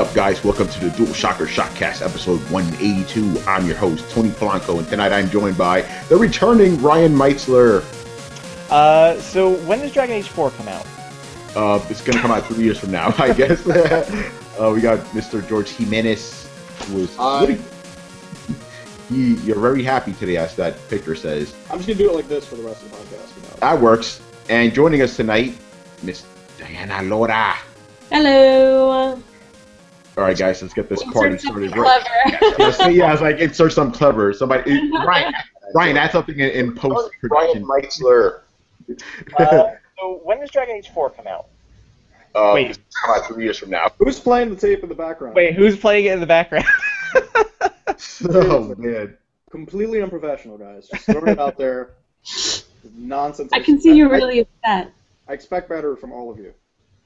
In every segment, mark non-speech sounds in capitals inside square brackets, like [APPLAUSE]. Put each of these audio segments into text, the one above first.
What's up, guys? Welcome to the Dual Shocker Shockcast, episode 182. I'm your host, Tony Polanco, and tonight I'm joined by the returning Ryan Meitzler. Uh, so when does Dragon Age 4 come out? Uh, it's gonna come out three years from now, [LAUGHS] I guess. [LAUGHS] uh, we got Mr. George Jimenez, who is. Hi. what you- you- you're very happy today, as that picture says. I'm just gonna do it like this for the rest of the podcast. For now. That works. And joining us tonight, Miss Diana Laura. Hello. All right, guys, let's get this party Insert something started. clever. yeah, so- yeah, I was like, insert some clever. Somebody, [LAUGHS] Ryan, Ryan, add something in, in post production. Meitzler. [LAUGHS] Uh, so when does Dragon Age 4 come out? Uh, Wait. it's come out three years from now. Who's playing the tape in the background? Wait, who's playing it in the background? [LAUGHS] oh man. Completely unprofessional, guys. Just throwing it out there. Nonsense. I can see you're really upset. I expect better from all of you.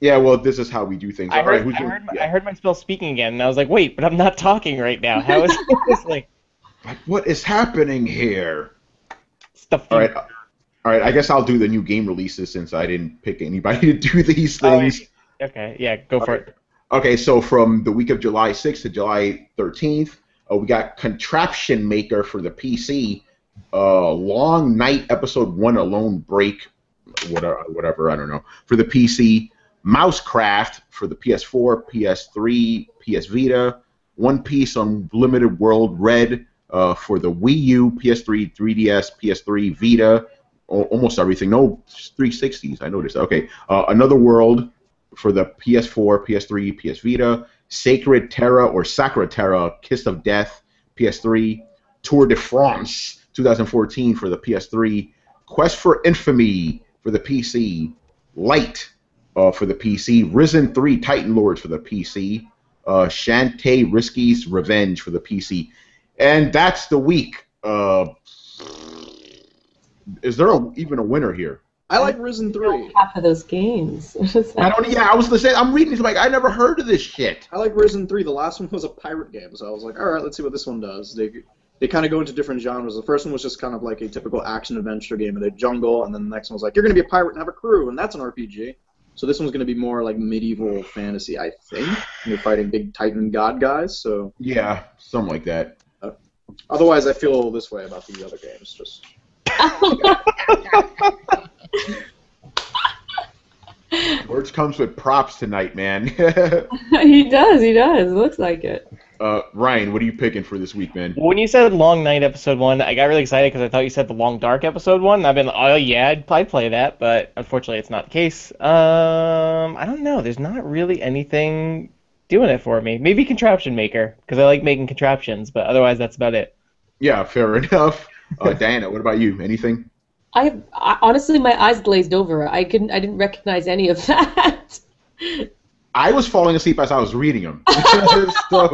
Yeah, well, this is how we do things. I All right, heard, who's I, heard, my- yeah. I heard myself speaking again, and I was like, wait, but I'm not talking right now. How is [LAUGHS] this like Like, what is happening here? stuff? All right, all right. I guess I'll do the new game releases since I didn't pick anybody [LAUGHS] to do these Oh, things. Okay, yeah, go for it. Okay, so from the week of July 6th to July 13th, uh, we got Contraption Maker for the PC, uh, Long Night Episode 1 Alone Break, whatever, whatever, I don't know, for the PC, Mousecraft for the PS4, PS3, PS Vita, One Piece Unlimited World Red uh, for the Wii U, PS3, 3DS, PS3, Vita, al- almost everything. No 360s, I noticed. Okay, uh, Another World for the PS4, PS3, PS Vita, Sacred Terra or Sacra Terra, Kiss of Death, PS3, Tour de France 2014 for the PS3, Quest for Infamy for the PC, Light uh, for the PC, Risen 3 Titan Lords for the PC, uh, Shantae Risky's Revenge for the PC. And that's the week. Uh, is there a, even a winner here? I like Risen Three. Half of those games. [LAUGHS] I don't. Yeah, I was the same. I'm reading these like I never heard of this shit. I like Risen Three. The last one was a pirate game, so I was like, all right, let's see what this one does. They they kind of go into different genres. The first one was just kind of like a typical action adventure game in a jungle, and then the next one was like, you're gonna be a pirate and have a crew, and that's an RPG. So this one's gonna be more like medieval fantasy, I think. And You're fighting big Titan god guys, so Yeah, something like that. Uh, otherwise I feel this way about the other games. Just Words comes with props tonight, man. [LAUGHS] he does. He does. Looks like it. Uh, Ryan, what are you picking for this week, man? When you said Long Night Episode 1, I got really excited because I thought you said the Long Dark Episode 1. I've been, oh yeah, I'd probably play that, but unfortunately it's not the case. Um, I don't know. There's not really anything doing it for me. Maybe Contraption Maker, because I like making contraptions, but otherwise that's about it. Yeah, fair [LAUGHS] enough. Uh, Diana, what about you? Anything? I, I honestly, my eyes glazed over. I couldn't. I didn't recognize any of that. [LAUGHS] I was falling asleep as I was reading them, [LAUGHS] so,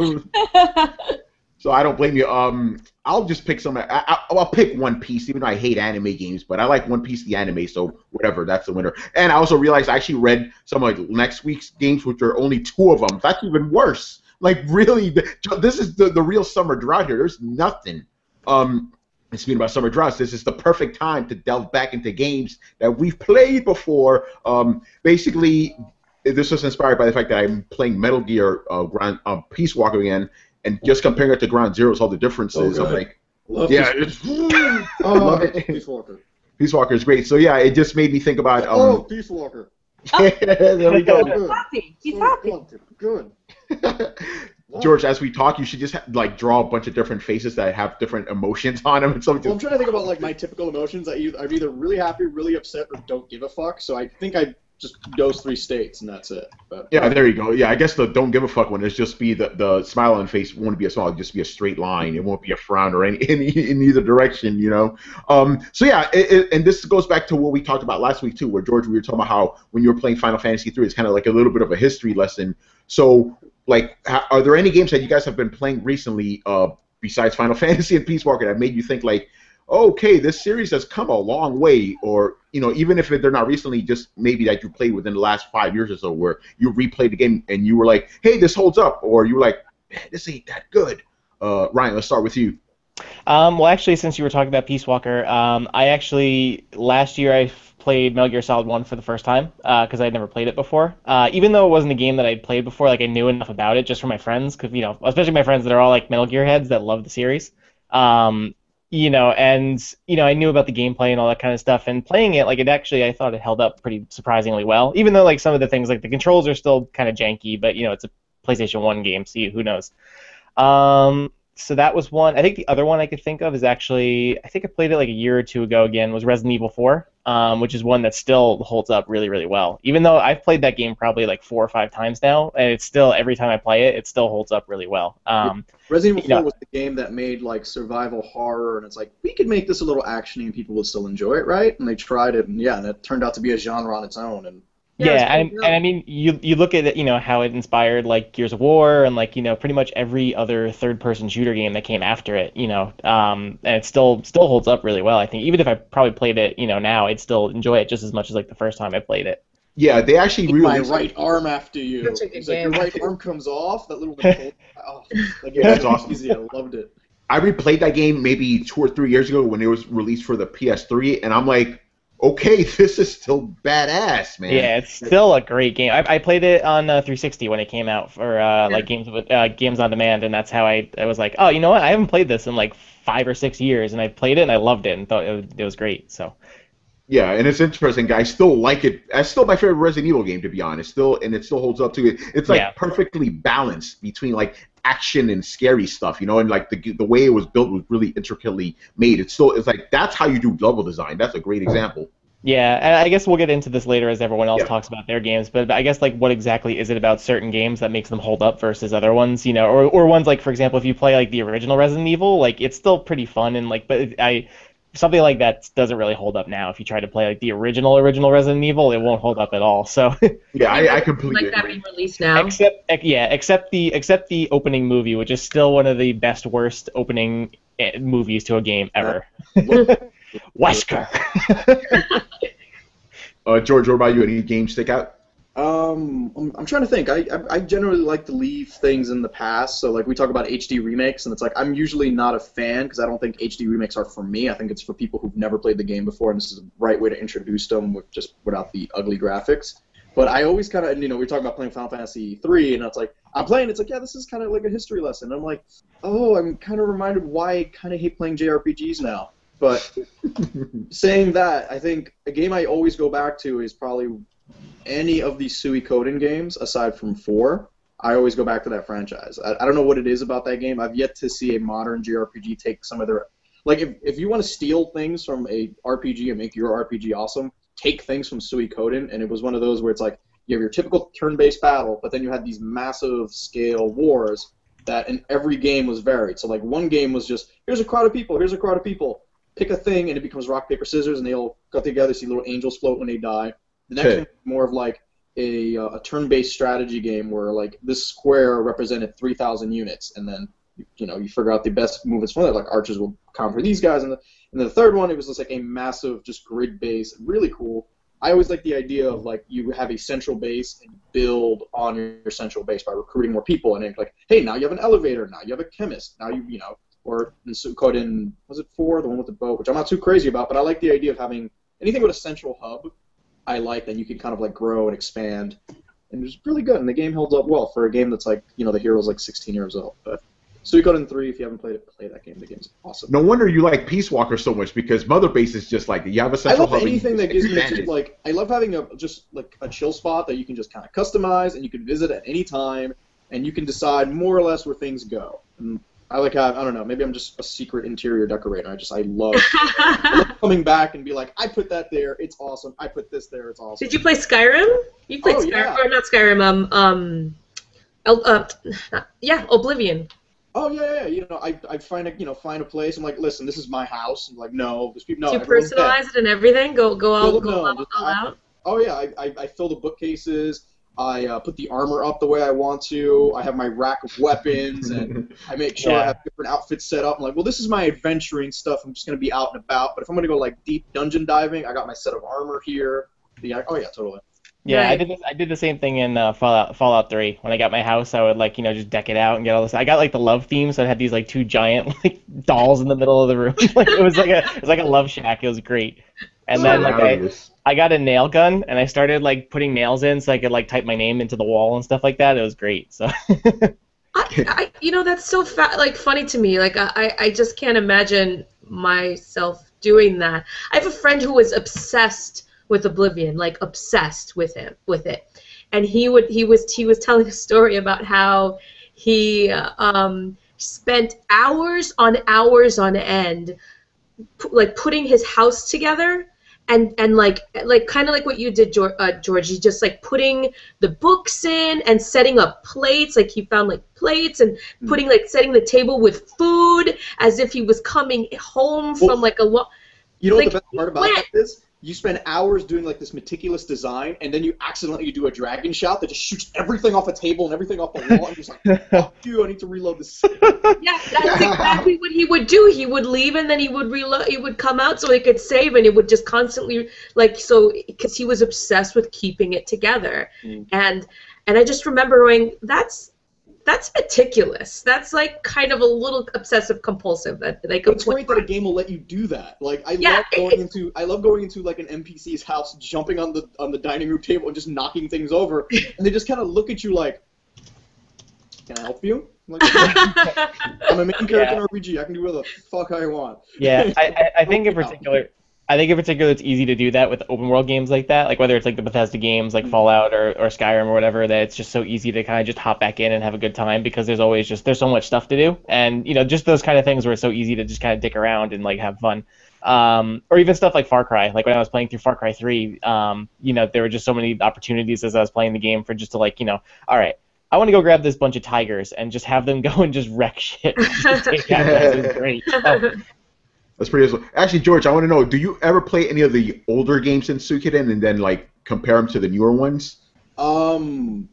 so I don't blame you. Um, I'll just pick some. I, I, I'll pick One Piece, even though I hate anime games, but I like One Piece the anime, so whatever, that's the winner. And I also realized I actually read some of like next week's games, which are only two of them. That's even worse. Like really, this is the, the real summer drought here. There's nothing. Um, and speaking about summer droughts, this is the perfect time to delve back into games that we've played before. Um, basically, this was inspired by the fact that I'm playing Metal Gear uh, Ground, uh, Peace Walker again, and just comparing it to Ground Zeroes, all the differences. Oh, I'm like, love yeah, Peace- it's, [LAUGHS] [GASPS] oh, love it. Peace Walker. Peace Walker is great. So yeah, it just made me think about. oh, Um, Peace Walker. [LAUGHS] there we Oh, go. good. happy. He's happy. Good. Good. George, as we talk, you should just ha- like draw a bunch of different faces that have different emotions on them, [LAUGHS] and something. Well, I'm trying to think about like my typical emotions. I either, I'm either really happy, really upset, or don't give a fuck. So I think I just those three states, and that's it. But yeah, there you go. Yeah, I guess the don't give a fuck one is just be the the smile on face won't be a smile, just be a straight line. It won't be a frown or any [LAUGHS] in, in either direction, you know. Um, so yeah, it, it, and this goes back to what we talked about last week too, where George we were talking about how when you were playing Final Fantasy three, it's kind of like a little bit of a history lesson. So like, are there any games that you guys have been playing recently, uh, besides Final [LAUGHS] Fantasy and Peace Walker, that made you think like, okay, this series has come a long way, or you know, even if they're not recently, just maybe that you played within the last five years or so, where you replayed the game and you were like, hey, this holds up, or you were like, this ain't that good. Uh, Ryan, let's start with you. Um, well, actually, since you were talking about Peace Walker, um, I actually last year I played Metal Gear Solid 1 for the first time because I had never played it before. Uh, even though it wasn't a game that I'd played before, like I knew enough about it just from my friends, because you know, especially my friends that are all like Metal Gear heads that love the series. Um, you know, and you know, I knew about the gameplay and all that kind of stuff. And playing it, like it actually, I thought it held up pretty surprisingly well. Even though like some of the things, like the controls are still kind of janky, but you know, it's a PlayStation One game, so you, who knows. Um, so that was one. I think the other one I could think of is actually I think I played it like a year or two ago again was Resident Evil 4, um, which is one that still holds up really really well. Even though I've played that game probably like four or five times now, and it's still every time I play it, it still holds up really well. Um, Resident Evil you 4 know- was the game that made like survival horror, and it's like we could make this a little actiony and people would still enjoy it, right? And they tried it, and yeah, and it turned out to be a genre on its own. And Yeah, yeah, and, pretty and I mean, you you look at it, you know how it inspired like Gears of War and like you know pretty much every other third-person shooter game that came after it, you know, um, and it still still holds up really well. I think even if I probably played it, you know, now I'd still enjoy it just as much as like the first time I played it. Yeah, they actually Take my released. right arm after you. Such It's like your right arm comes off. That little [LAUGHS] Nicole. oh, that game That's awesome. [LAUGHS] Easy. I loved it. I replayed that game maybe two or three years ago when it was released for the PS3, and I'm like, okay, [LAUGHS] this is still badass, man. Yeah, it's still a great game. I, I played it on uh, 360 when it came out for uh, like games with uh, games on demand, and that's how I I was like, oh, you know what? I haven't played this in like five or six years, and I played it and I loved it and thought it was, it was great. So Yeah, and it's interesting. I still like it. It's still my favorite Resident Evil game, to be honest. Still, and it still holds up to it. It's like Yeah. perfectly balanced between like action and scary stuff, you know, and like the the way it was built was really intricately made. It's still it's like that's how you do level design. That's a great example. Yeah, I guess we'll get into this later as everyone else Yeah. talks about their games. But I guess like what exactly is it about certain games that makes them hold up versus other ones? You know, or or ones like for example, if you play like the original Resident Evil, like it's still pretty fun and like, but I something like that doesn't really hold up now. If you try to play like the original original Resident Evil, it won't hold up at all. So [LAUGHS] Yeah, I, I completely like that being released now. except yeah, except the except the opening movie, which is still one of the best worst opening eh, movies to a game ever. [LAUGHS] Wesker. [LAUGHS] Uh, George, what about you? Any games stick out? Um, I'm, I'm trying to think. I, I I generally like to leave things in the past. So like we talk about HD remakes, and it's like I'm usually not a fan because I don't think HD remakes are for me. I think it's for people who've never played the game before, and this is the right way to introduce them with just without the ugly graphics. But I always kind of, you know, we talk about playing Final Fantasy three, and it's like I'm playing. It's like, yeah, this is kind of like a history lesson. I'm like, oh, I'm kind of reminded why I kind of hate playing JRPGs now. But [LAUGHS] saying that, I think a game I always go back to is probably any of the Suikoden games aside from four. I always go back to that franchise. I, I don't know what it is about that game. I've yet to see a modern JRPG take some of their like if, if you want to steal things from a RPG and make your RPG awesome, take things from Sui Suikoden, and it was one of those where it's like you have your typical turn-based battle, but then you had these massive scale wars that in every game was varied. So like one game was just here's a crowd of people, here's a crowd of people, pick a thing, and it becomes rock paper scissors, and they all got together. See little angels float when they die. The next Okay. one more of like a, uh, a turn-based strategy game where like this square represented 3,000 units, and then you know you figure out the best movements from there. Like archers will counter these guys, and the, and the third one it was just like a massive, just grid-based, really cool. I always like the idea of like you have a central base and build on your, central base by recruiting more people, and it's like, hey, now you have an elevator, now you have a chemist, now you you know, or in Suikoden was it four, the one with the boat, which I'm not too crazy about, but I like the idea of having anything with a central hub. I like that you can kind of like grow and expand, and it's really good. And the game holds up well for a game that's like you know the hero's like 16 years old. But Suikoden 3, if you haven't played it, play that game. The game's awesome. No wonder you like Peace Walker so much because Mother Base is just like you have a I central love hub anything that gives me expand a, like I love having a just like a chill spot that you can just kind of customize and you can visit at any time and you can decide more or less where things go. And I like how I don't know maybe I'm just a secret interior decorator. I just I love, [LAUGHS] I love coming back and be like I put that there. It's awesome. I put this there. It's awesome. Did you play Skyrim? You played Oh, Skyrim, yeah. or not Skyrim? Um, um, uh, yeah, Oblivion. Oh yeah, yeah. You know, I I find a you know find a place. I'm like, listen, this is my house. I'm like, no, there's people. No, you everyone's dead. personalize it and everything? Go, go all, Well, go no, all, all I- out. Oh yeah, I, I, I fill the bookcases. I uh, put the armor up the way I want to. I have my rack of weapons, and [LAUGHS] I make sure I have different outfits set up. I'm like, well, this is my adventuring stuff. I'm just gonna be out and about. But if I'm gonna go like deep dungeon diving, I got my set of armor here. The oh yeah, totally. Yeah, I did. This, I did the same thing in uh, Fallout Fallout 3. When I got my house, I would like you know just deck it out and get all this. I got like the love theme, so it had these like two giant [LAUGHS] like dolls in the middle of the room. [LAUGHS] like it was like a it was like a love shack. It was great. And then So like I, hilarious. I got a nail gun and I started like putting nails in so I could like type my name into the wall and stuff like that. It was great. So [LAUGHS] I, I, you know, that's so fa- like funny to me. Like I, I just can't imagine myself doing that. I have a friend who was obsessed with Oblivion, like obsessed with him with it, and he would he was he was telling a story about how he um, spent hours on hours on end, p- like putting his house together and and like like kind of like what you did, George, uh, Georgie, just like putting the books in and setting up plates. Like he found like plates and putting like setting the table with food as if he was coming home Well, from like a long. You know Like, what the best part about when- that is? You spend hours doing like this meticulous design, and then you accidentally do a dragon shot that just shoots everything off a table and everything off the wall, and you're just like, [LAUGHS] "Fuck you! I need to reload this." [LAUGHS] Yeah, that's exactly what he would do. He would leave and then he would reload. He would come out so he could save, and it would just constantly like so because he was obsessed with keeping it together. Mm. And and I just remember going, that's that's meticulous. That's like kind of a little obsessive compulsive. That like But it's great that a game will let you do that. Like I Yeah, love it- going into I love going into like an NPC's house, jumping on the on the dining room table and just knocking things over, [LAUGHS] and they just kind of look at you like, "Can I help you?" I'm like, I'm a main character [LAUGHS] in RPG. I can do whatever the fuck I want. yeah, I, I, I [LAUGHS] think in Yeah. particular, I think in particular it's easy to do that with open world games like that, like whether it's like the Bethesda games like Fallout or, or Skyrim or whatever. That it's just so easy to kind of just hop back in and have a good time because there's always just there's so much stuff to do, and you know just those kind of things where it's so easy to just kind of dick around and like have fun. Um, or even stuff like Far Cry, like when I was playing through Far Cry 3, um, you know, there were just so many opportunities as I was playing the game for just to like, you know, all right, I want to go grab this bunch of tigers and just have them [LAUGHS] go and just wreck shit. [LAUGHS] Just take out guys. It was great. [LAUGHS] Oh, That's pretty awesome. Actually, George, I want to know: Do you ever play any of the older games in Suikoden and then like compare them to the newer ones? Um,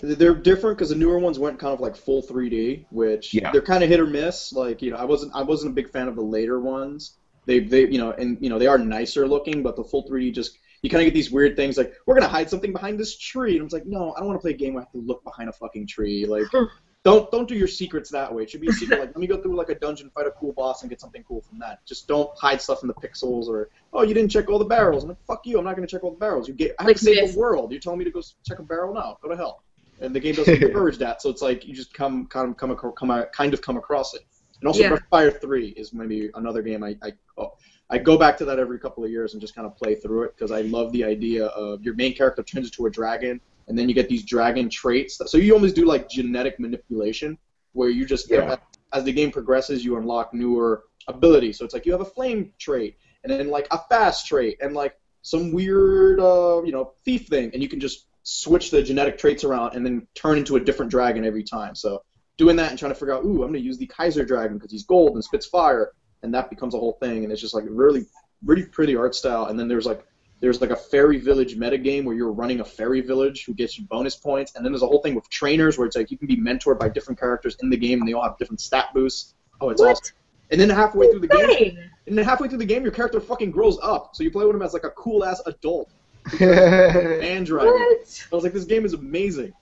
they're different because the newer ones went kind of like full 3D, which Yeah. they're kind of hit or miss. Like you know, I wasn't I wasn't a big fan of the later ones. They they you know and you know they are nicer looking, but the full 3D just you kind of get these weird things like we're gonna hide something behind this tree, and I was like, no, I don't want to play a game where I have to look behind a fucking tree. Like, [LAUGHS] don't don't do your secrets that way. It should be a secret. Like, let me go through like a dungeon, fight a cool boss, and get something cool from that. Just don't hide stuff in the pixels or oh, you didn't check all the barrels. I'm like, fuck you, I'm not gonna check all the barrels. You get I have Like to save this. the world. You're telling me to go check a barrel? now? go to hell. And the game doesn't [LAUGHS] encourage that, so it's like you just come kind of come acro- come kind of come across it. And also, Yeah. Fire Three is maybe another game I I, oh, I go back to that every couple of years and just kind of play through it because I love the idea of your main character turns into a dragon, and then you get these dragon traits. So you almost do like genetic manipulation, where you just Yeah. as the game progresses, you unlock newer abilities. So it's like you have a flame trait, and then like a fast trait, and like some weird uh, you know thief thing, and you can just switch the genetic traits around and then turn into a different dragon every time. So doing that and trying to figure out, ooh, I'm gonna use the Kaiser dragon because he's gold and spits fire, and that becomes a whole thing, and it's just like really, really pretty art style. And then there's like there's like a fairy village metagame where you're running a fairy village who gets you bonus points, and then there's a whole thing with trainers where it's like you can be mentored by different characters in the game, and they all have different stat boosts. Oh, it's What? awesome. And then halfway through the game, and then halfway through the game, your character fucking grows up, so you play with him as like a cool ass adult [LAUGHS] That's and dragon. What? I was like, this game is amazing.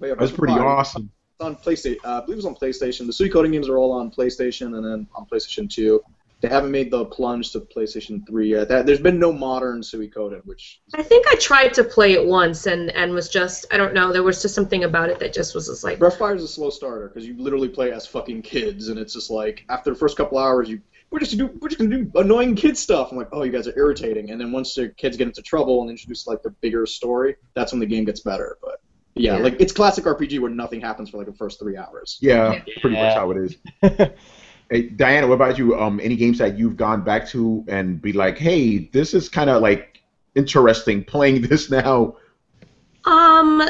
But yeah, Breath of pretty Fire, awesome. It's on PlayStation. Uh, I believe it's on PlayStation. The Suikoden games are all on PlayStation, and then on PlayStation 2. They haven't made the plunge to PlayStation 3 yet. That, there's been no modern Suikoden, which I think I tried to play it once and and was just I don't know. There was just something about it that just was just like Breath of Fire is a slow starter because you literally play as fucking kids, and it's just like after the first couple hours, you we're just do we're just gonna do annoying kid stuff. I'm like, oh, you guys are irritating. And then once the kids get into trouble and introduce like the bigger story, that's when the game gets better. But yeah, Yeah. like it's classic RPG where nothing happens for like the first three hours. Yeah, pretty much how it is. [LAUGHS] Hey, Diana, what about you? Um, any games that you've gone back to and be like, hey, this is kind of like interesting playing [LAUGHS] this now. Um,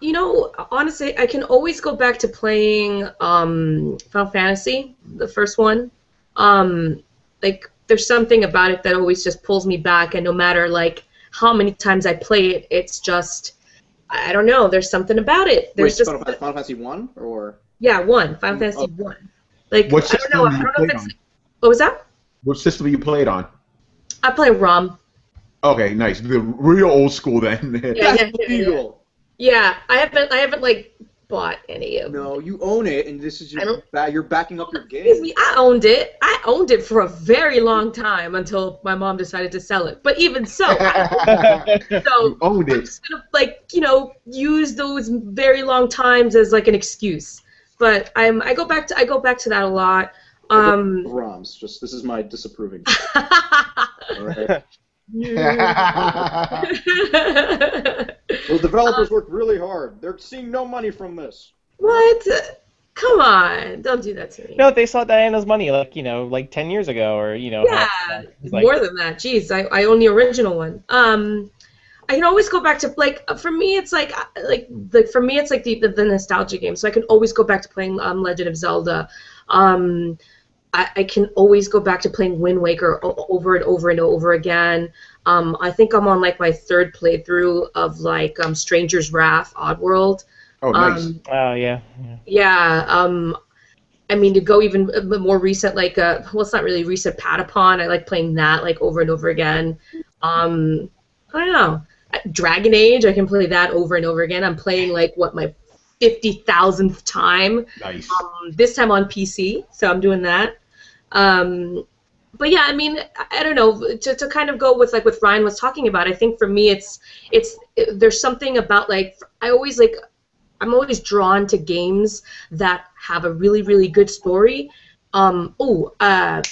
you know, honestly, I can always go back to playing um, Final Fantasy, the first one. Um, like, there's something about it that always just pulls me back, and no matter like how many times I play it, it's just I I don't know. There's something about it. There's Wait, just Final, Final Fantasy One or yeah, one Final Fantasy Oh. one. Like What I don't know. I system do you don't know if it's on? what was that? What system you played on? I play ROM. Okay, nice. The real old school then. [LAUGHS] Yeah, yeah, yeah, yeah. Yeah, I haven't I haven't like bought any of. No, you own it, and this is I your don't- ba- you're backing up your Excuse game. me, I owned it. I owned it for a very long time until my mom decided to sell it. But even so, I- [LAUGHS] so you owned I'm it. just gonna like you know use those very long times as like an excuse. But I'm I go back to I go back to that a lot. Um, ROMs. Just this is my disapproving. [LAUGHS] All right. Those [LAUGHS] developers worked really hard. They're seeing no money from this. what? Come on! Don't do that to me. No, they saw Diana's money like you know like ten years ago or you know. yeah, like- more than that. Jeez, I, I own the original one. Um, I can always go back to like for me it's like uh, like like for me it's like the, the the nostalgia game. So I can always go back to playing um, Legend of Zelda. Um, I, I can always go back to playing Wind Waker o- over and over and over again. Um, I think I'm on like my third playthrough of like um, Stranger's Wrath, Oddworld. Oh, nice. Um, Oh yeah. yeah. yeah. Um, I mean, to go even more recent, like uh, well, it's not really recent. Patapon. I like playing that like over and over again. Um, I don't know. Dragon Age. I can play that over and over again. I'm playing like what my fifty thousandth time. nice. Um, this time on PC, so I'm doing that. Um, but yeah, I mean, I, don't know. To, to kind of go with like what Ryan was talking about, I think for me, it's it's it, there's something about like I always like I'm always drawn to games that have a really really good story. Um, oh, uh,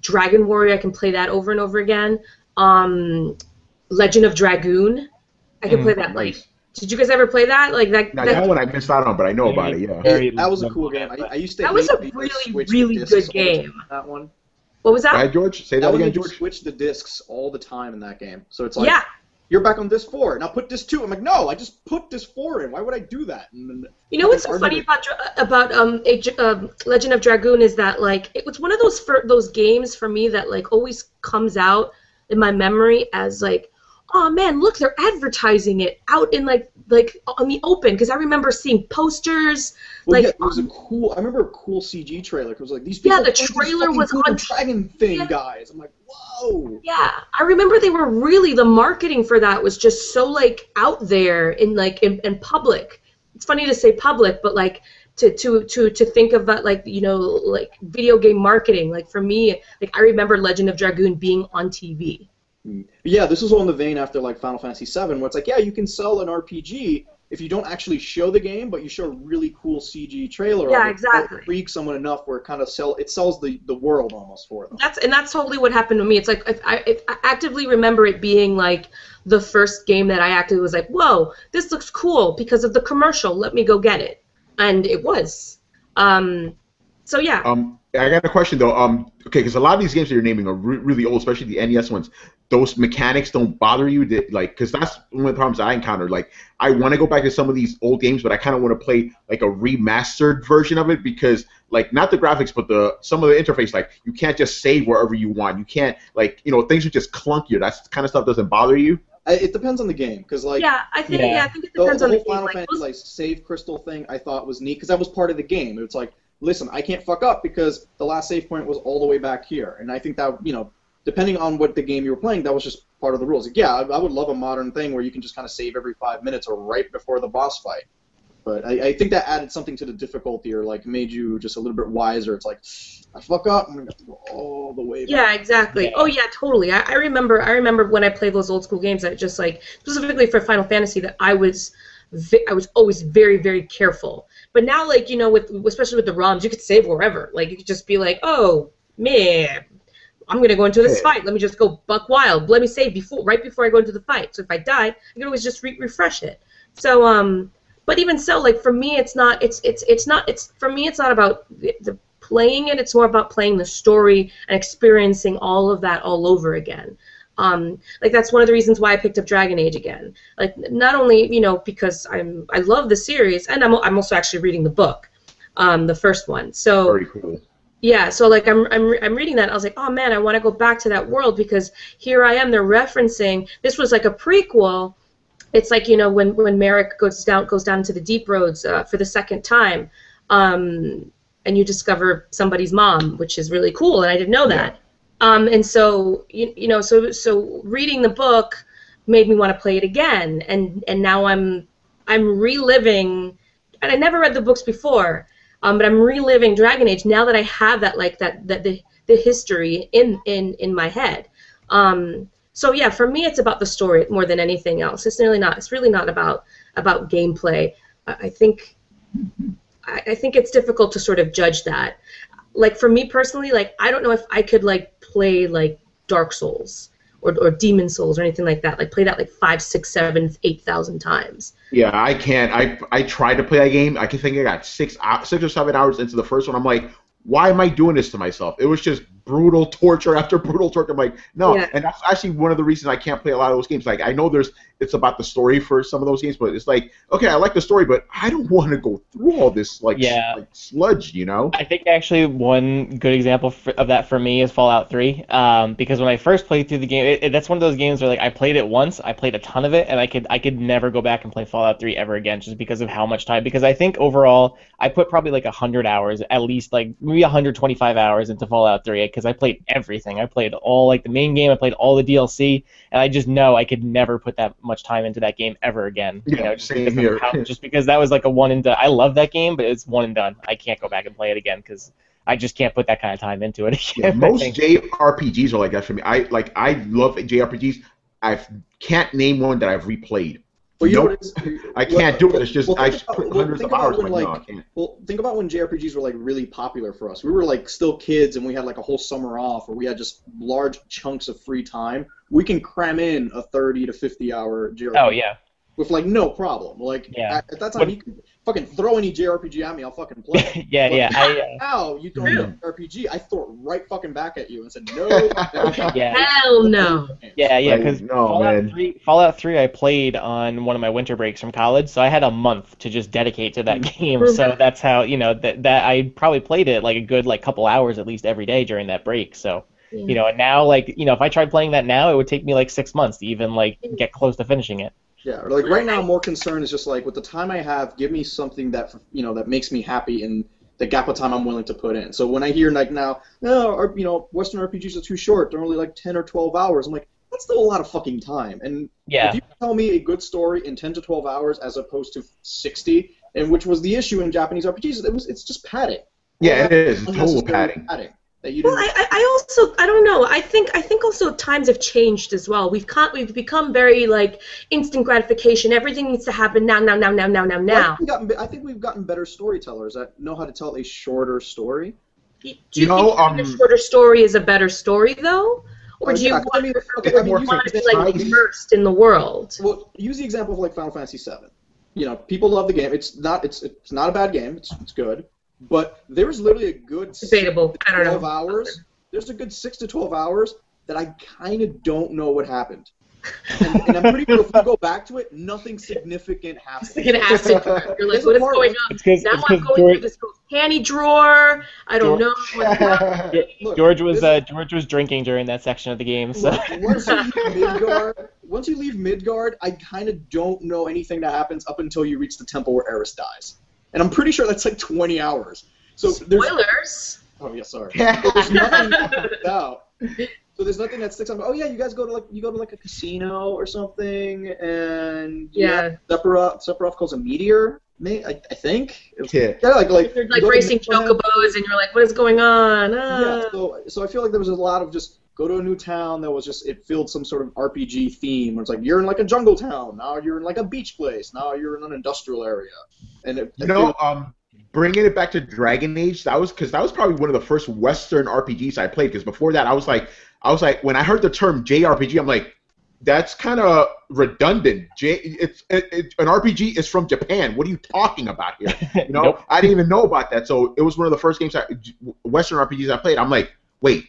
Dragon Warrior, I can play that over and over again. Um, Legend of Dragoon, I can Mm, play that. Like, nice. did you guys ever play that? Like that? Now, that that one I missed out on, but I know about it. Yeah. Very that was a cool game. I, I used to That was a really, really good all the time game. That one. what was that? ahead, George. Say that, That one again, George. switch the discs all the time in that game. So it's like yeah, you're back on disc four. Now put disc two. I'm like, no, I just put disc four in. Why would I do that? And you know what's so Argument. funny about about um, Age, um Legend of Dragoon is that like it was one of those for those games for me that like always comes out in my memory as like oh man look they're advertising it out in like like on the open because I remember seeing posters well, like yeah, it was a cool. I remember a cool CG trailer. 'cause It was like these People Yeah, the trailer was on- Dragon thing, Yeah. guys. I'm like, whoa. Yeah, I remember they were really the marketing for that was just so like out there in like in, in public. It's funny to say public, but like to to to to think of that like you know like video game marketing. Like for me, like I remember Legend of Dragoon being on TV. Yeah, this was all in the vein after like Final Fantasy VII, where it's like, yeah, you can sell an RPG if you don't actually show the game, but you show a really cool CG trailer. Yeah, it, exactly. It'll someone enough where it kind of sell it sells the, the world almost for them. That's and that's totally what happened to me. It's like if I, if I actively remember it being like the first game that I actively was like, whoa, this looks cool because of the commercial. Let me go get it, and it was. Um, so yeah. Um, I got a question though. Um, okay, because a lot of these games that you're naming are re- really old, especially the NES ones. Those mechanics don't bother you, that, like, because that's one of the problems I encountered. Like, I want to go back to some of these old games, but I kind of want to play like a remastered version of it because, like, not the graphics, but the some of the interface. Like, you can't just save wherever you want. You can't, like, you know, things are just clunkier. That kind of stuff doesn't bother you. I, it depends on the game, because like yeah, I think Yeah. yeah, I think it the, depends the on the whole game. Final Like, Fantasy like save crystal thing, I thought was neat because that was part of the game. It was like, listen, I can't fuck up because the last save point was all the way back here, and I think that you know, depending on what the game you were playing, that was just part of the rules. Like, yeah, I, I would love a modern thing where you can just kind of save every five minutes or right before the boss fight. But I, I think that added something to the difficulty, or like made you just a little bit wiser. It's like, I fuck up, I'm gonna have to go all the way. Back. Yeah, exactly. Yeah. Oh yeah, totally. I, I remember. I remember when I played those old school games. I just like specifically for Final Fantasy that I was, I was always very very careful. But now, like you know, with especially with the ROMs, you could save wherever. Like you could just be like, oh man, I'm gonna go into this fight. Let me just go buck wild. Let me save before right before I go into the fight. So if I die, I can always just re- refresh it. So um, but even so, like for me, it's not. It's it's it's not. It's for me, it's not about the, the playing it. It's more about playing the story and experiencing all of that all over again. Um, like that's one of the reasons why I picked up Dragon Age again. Like not only you know because I'm I love the series and I'm I'm also actually reading the book, um, the first one. So Very cool. yeah, so like I'm I'm I'm reading that. I was like, oh man, I want to go back to that world because here I am. They're referencing this was like a prequel. It's like you know when when Maric goes down goes down to the deep roads uh, for the second time, um, and you discover somebody's mom, which is really cool, and I didn't know that. Um, and so you, you know so so reading the book made me want to play it again, and and now I'm I'm reliving and I never read the books before, um, but I'm reliving Dragon Age now that I have that like that that the the history in in in my head. Um, so yeah, for me, it's about the story more than anything else. It's really not. It's really not about about gameplay. I, I think I, I think it's difficult to sort of judge that. Like for me personally, like I don't know if I could like play like Dark Souls or, or Demon's Souls or anything like that. Like play that like five, six, seven, eight thousand times. Yeah, I can't. I I tried to play that game. I can think I got six six or seven hours into the first one. I'm like, why am I doing this to myself? It was just brutal torture after [LAUGHS] brutal torture. I'm like, no, Yeah. and that's actually one of the reasons I can't play a lot of those games. Like, I know there's it's about the story for some of those games, but it's like, okay, I like the story, but I don't [LAUGHS] want to go through all this like, Yeah. like sludge, you know? I think actually one good example f of that for me is Fallout 3, um, because when I first played through the game, it, it- that's one of those games where like I played it once, I played a ton of it, and I could I could never go back and play Fallout 3 ever again just because of how much time. Because I think overall I put probably like hundred hours, at least like maybe 125 hours into Fallout 3, because I played everything. I played all like the main game, I played all the DLC, and I just know I could never put that much time into that game ever again. you Yeah, know, just same because, how, [LAUGHS] just because that was like a one and done. I love that game, but it's one and done. I can't go back and play it again because I just can't put that kind of time into it Yeah, [LAUGHS] again. I most. JRPGs are like that for me. I like I love JRPGs. I can't name one that I've replayed. Well, you know Nope. what it is? I can't do it. It's just Well, I about- put hundreds of hours. when, Like, no, I can't. Well, think about when JRPGs were like really popular for us. We were like still kids and we had like a whole summer off, or we had just large chunks of free time. We can cram in a 30 to 50 hour JRPG Oh yeah, with like no problem. Like Yeah. at, at that time, What- you could fucking throw any JRPG at me, I'll fucking play. [LAUGHS] yeah, But yeah. I, uh, Now you throw True. an RPG, I throw it right fucking back at you and said no. [LAUGHS] yeah, Hell no. yeah, yeah. Because no, Fallout man. Three, Fallout Three, I played on one of my winter breaks from college, so I had a month to just dedicate to that game. So that's how you know that that I probably played it like a good like couple hours at least every day during that break. So you know, and now like you know, if I tried playing that now, it would take me like six months to even like get close to finishing it. Yeah, or, like right now, more concerned is just like with the time I have, give me something that you know that makes me happy in the gap of time I'm willing to put in. So when I hear like now, no, or, you know, Western RPGs are too short. They're only like 10 or 12 hours. I'm like, that's still a lot of fucking time. And Yeah. if you tell me a good story in 10 to 12 hours as opposed to 60, and which was the issue in Japanese RPGs, it was it's just padding. Yeah, it is. Total Unnecessary padding. That you Well, didn't. I, I I also I don't know. I think I think also times have changed as well. We've con- we've become very like instant gratification. Everything needs to happen now, now, now, now, now, now, Well, I, now. think we've gotten, I think we've gotten better storytellers that know how to tell a shorter story. Do you, You know, think um, a shorter story is a better story though, or Oh, do you yeah, want, I mean, okay, I do you want to be like it- immersed in the world? Well, use the example of like Final Fantasy VII. You know, people love the game. It's not. It's it's not a bad game. It's it's good. But there's literally a good six Debatable. to I don't know. twelve hours. There's a good six to twelve hours that I kind of don't know what happened. And, and I'm pretty sure if you go back to it, nothing significant It's [LAUGHS] happened. like an acid trip. You're like, There's what is going on? It's Now it's I'm going George, through this girl's panty drawer. I don't know. [LAUGHS] Look, George was this- uh, George was drinking during that section of the game. So once you leave Midgard, once you leave Midgard, I kind of don't know anything that happens up until you reach the temple where Aeris dies, and I'm pretty sure that's like 20 hours. So there's Spoilers. oh yeah, sorry. There's nothing that sticks out. So there's nothing that sticks out. Oh yeah, you guys go to like you go to like a casino or something, and Yeah. Sephiroth Sephiroth calls a meteor. May I, I think. Yeah. Yeah, like like You're like racing Midland- chocobos, and you're like, what is going on? Ah. Yeah, so so I feel like there was a lot of just go to a new town that was just it filled some sort of RPG theme where it's like you're in like a jungle town now you're in like a beach place now you're in an industrial area and it, You know, feel- um, bringing it back to Dragon Age, that was because that was probably one of the first Western RPGs I played. Because before that, I was like, I was like, when I heard the term JRPG, I'm like, that's kind of redundant. J, it's it, it, an RPG is from Japan. What are you talking about here? [LAUGHS] You know, Nope. I didn't even know about that. So it was one of the first games, I, Western RPGs I played. I'm like, wait,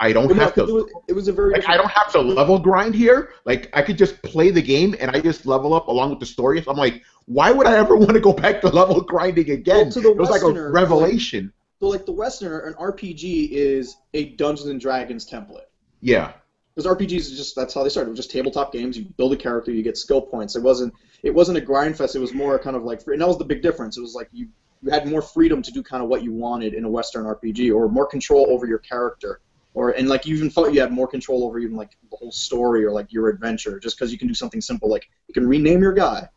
I don't no, have it, to. was, it was a very Like, I don't have to level grind here. Like I could just play the game and I just level up along with the story. So I'm like, why would I ever [LAUGHS] want to go back to level grinding again? Well, it was like a Westerner, like- revelation. so like the Westerner an RPG is a Dungeons and Dragons template yeah. because RPGs is just that's how they started. It was just tabletop games. You build a character, you get skill points. It wasn't it wasn't a grind fest. It was more kind of like, and that was the big difference. It was like you you had more freedom to do kind of what you wanted in a Western RPG, or more control over your character, or and like you even felt you had more control over even like the whole story or like your adventure, just because you can do something simple like you can rename your guy,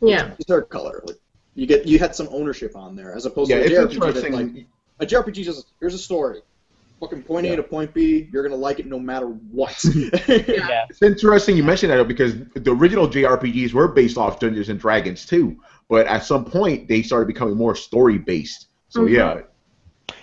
Yeah. his hair color. Like, You get you had some ownership on there as opposed Yeah, to a JRPG that, like a JRPG just here's a story. Fucking point A to point B, you're gonna like it no matter what. [LAUGHS] Yeah. It's interesting you mentioned that because the original JRPGs were based off Dungeons and Dragons too, but at some point they started becoming more story based. So Mhm. yeah,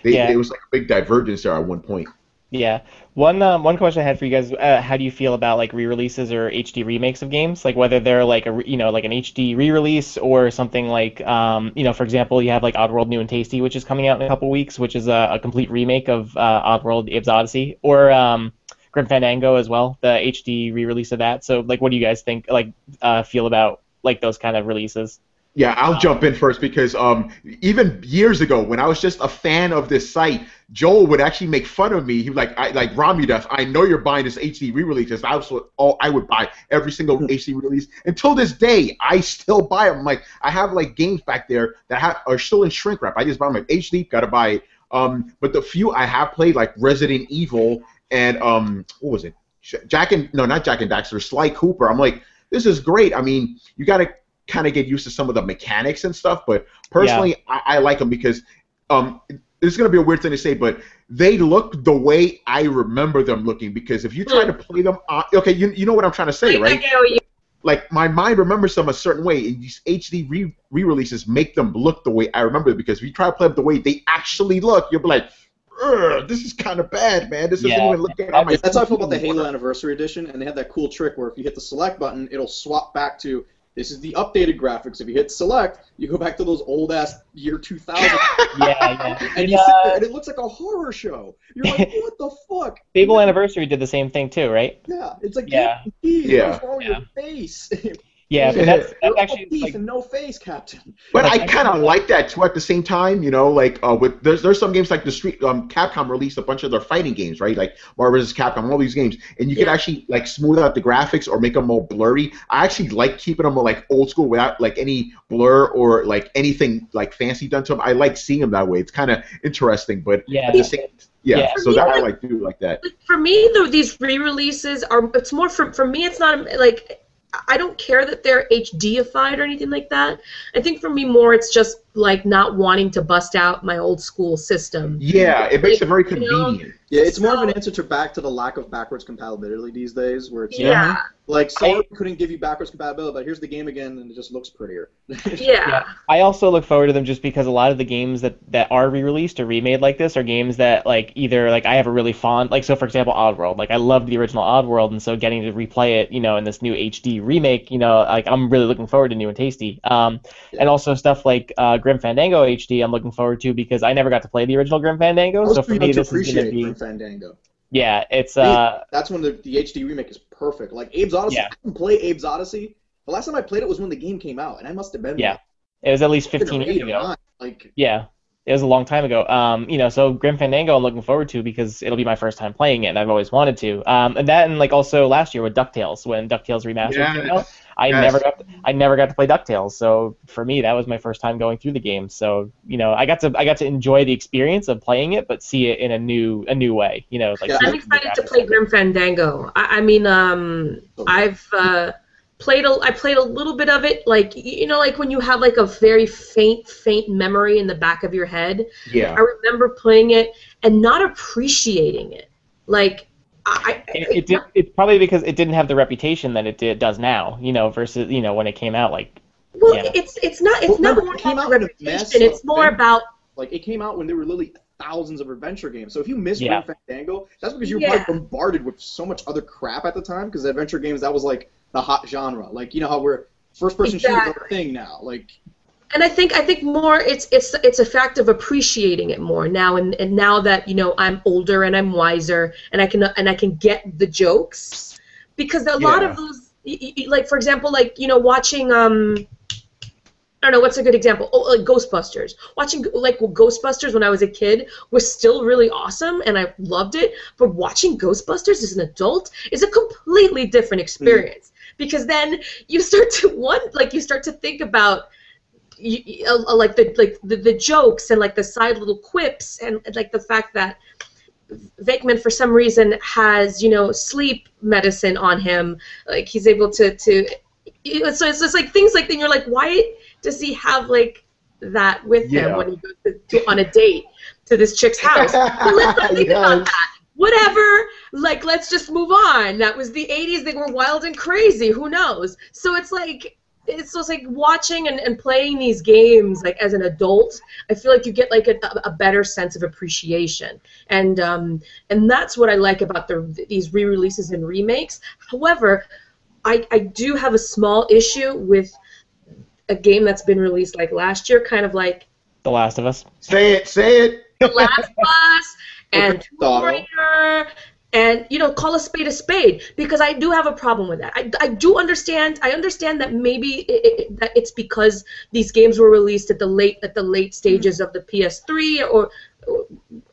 they, Yeah. it was like a big divergence there at one point. Yeah. One um, one question I had for you guys: uh, How do you feel about like re-releases or HD remakes of games? Like whether they're like a you know like an HD re-release or something like um, you know for example you have like Oddworld New and Tasty, which is coming out in a couple weeks, which is a, a complete remake of uh, Oddworld Abe's Odyssey, or um, Grim Fandango as well, the HD re-release of that. So like, what do you guys think? Like, uh, feel about like those kind of releases? Yeah, I'll jump in first because um, even years ago, when I was just a fan of this site, Joel would actually make fun of me. He was like, I, like Rami does. I know you're buying this HD re-release. I was all I would buy every single HD release. Until this day, I still buy them. Like I have like games back there that have, are still in shrink wrap. I just buy them like HD. Gotta buy it. Um, but the few I have played, like Resident Evil and um, what was it? Jack and no, not Jak and Daxter, Sly Cooper. I'm like, this is great. I mean, you gotta kind of get used to some of the mechanics and stuff. But personally, I, I like them because um, it's gonna be a weird thing to say, but they look the way I remember them looking. Because if you try to play them, on, okay, you, you know what I'm trying to say, right? get what you- Like my mind remembers them a certain way, and these HD re releases make them look the way I remember it. Because if you try to play them the way they actually look, you'll be like. "Ugh, This is kind of bad, man. This doesn't Yeah. even look good my That's how I feel about the Halo Anniversary Edition, and they had that cool trick where if you hit the select button, it'll swap back to this is the updated graphics. If you hit select, you go back to those old ass year 2000, [LAUGHS] Yeah, yeah. and you sit there, and it looks like a horror show. You're like, [LAUGHS] what the fuck? Fable Anniversary did the same thing too, right? Yeah, it's like Yeah. yeah. Yeah. What's wrong with your face? [LAUGHS] Yeah, but that's [LAUGHS] that's actually teeth like and no face, Captain. But I kind of like that too. At the same time, you know, like uh, with there's there's some games like the Street um, Capcom released a bunch of their fighting games, right? Like Marvel vs. Capcom, all these games, and you can Yeah. actually like smooth out the graphics or make them more blurry. I actually like keeping them like old school without like any blur or like anything like fancy done to them. I like seeing them that way. It's kind of interesting, but Yeah. at the same, yeah. Yeah. So that I like do like that. for me though these re-releases are it's more for for me it's not like I don't care that they're HDified or anything like that. I think for me more it's just like not wanting to bust out my old school system. Yeah, it makes it very You know, convenient. Yeah, it's more of an answer to back to the lack of backwards compatibility these days, where it's Yeah. like Sony couldn't give you backwards compatibility, but here's the game again, and it just looks prettier. [LAUGHS] Yeah. Yeah. I also look forward to them just because a lot of the games that, that are re-released or remade like this are games that like either like I have a really fond like so for example Oddworld like I loved the original Oddworld and so getting to replay it you know in this new HD remake you know like I'm really looking forward to new and tasty um and also stuff like uh, Grim Fandango HD I'm looking forward to because I never got to play the original Grim Fandango was so for me young to this is gonna appreciate be Grim Fandango. yeah it's uh That's when the, the HD remake is perfect. Like Abe's Odyssey, Yeah. I didn't play Abe's Odyssey. The last time I played it was when the game came out, and I must have been Yeah. like, it was at least 15 years ago. Like Yeah, it was a long time ago. Um, you know, so Grim Fandango, I'm looking forward to because it'll be my first time playing it, and I've always wanted to. Um, and that, and like also last year with Ducktales, when Ducktales remastered Yes. came out, I Yes. never got, I never got to play Ducktales. So for me, that was my first time going through the game. So you know, I got to, I got to enjoy the experience of playing it, but see it in a new, a new way. You know, like Yeah. I'm it from the excited to play Grim Fandango. I, I mean, um, I've uh, played a, I played a little bit of it. Like you know, like when you have like a very faint, faint memory in the back of your head. Yeah. I remember playing it and not appreciating it. Like I, I- It, it did, it's probably because it didn't have the reputation that it did, does now. You know, versus you know when it came out, like well, yeah. it's it's not it's Well, not remember, more it came about out the a mess reputation. It's more things. about like it came out when there were literally thousands of adventure games. So if you missed Yeah. Grim Fandango, that's because you were Yeah. probably bombarded with so much other crap at the time. Because adventure games that was like the hot genre. Like you know how we're first person shooters are a Exactly. thing now. Like and I think I think more it's it's it's a fact of appreciating it more now and, and now that you know I'm older and I'm wiser and I can and I can get the jokes. Because a lot Yeah. of those like for example like you know watching um I don't know what's a good example? Oh like Ghostbusters. Watching like Ghostbusters when I was a kid was still really awesome and I loved it but watching Ghostbusters as an adult is a completely different experience. Because then you start to one like you start to think about you, you- uh, like the like the, the jokes and like the side little quips and like the fact that Venkman for some reason has you know sleep medicine on him like he's able to to so it's just like things like then you're like why does he have like that with him when he goes to, to, on a date to this chick's house? [LAUGHS] Let's not think about that. Whatever. Like, let's just move on. That was the '80s. They were wild and crazy. Who knows? So it's like it's just like watching and, and playing these games like as an adult i feel like you get like a, a better sense of appreciation and um, and that's what i like about the these re-releases and remakes however I, I do have a small issue with a game that's been released like last year kind of like The Last of Us. Say it, say it. the Last of Us [LAUGHS] and Tomb Raider and you know call a spade a spade because I do have a problem with that. I, I do understand I understand that maybe it, it, that it's because these games were released at the late at the late stages of the PS3 or, or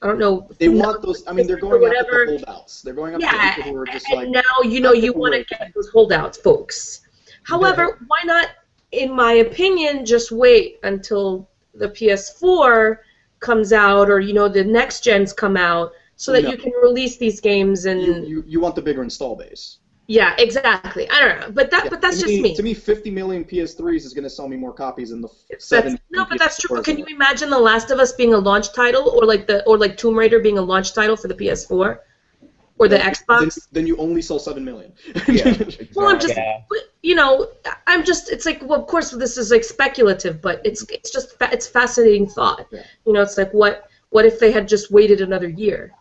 I don't know. They want those. I mean, they're going after whatever. the holdouts. They're going after Yeah, the people who are just and like. now you know you want to get those holdouts, folks. However, why not, in my opinion, just wait until the PS4 comes out or you know the next gens come out so that No. you can release these games and You, you, you want the bigger install base. yeah, exactly. I don't know, but that Yeah, but that's to just me, me. To me, 50 million PS3s is going to sell me more copies than the That's- seven. no, but that's true. PS4s. Can you imagine The Last of Us being a launch title, or like the or like Tomb Raider being a launch title for the PS4 or the Then, Xbox? then you only sell seven million. Yeah. [LAUGHS] Well, I'm just, Yeah. you know, I'm just. It's like, well, of course, this is like speculative, but it's it's just fa- it's fascinating thought. Yeah. You know, it's like what what if they had just waited another year?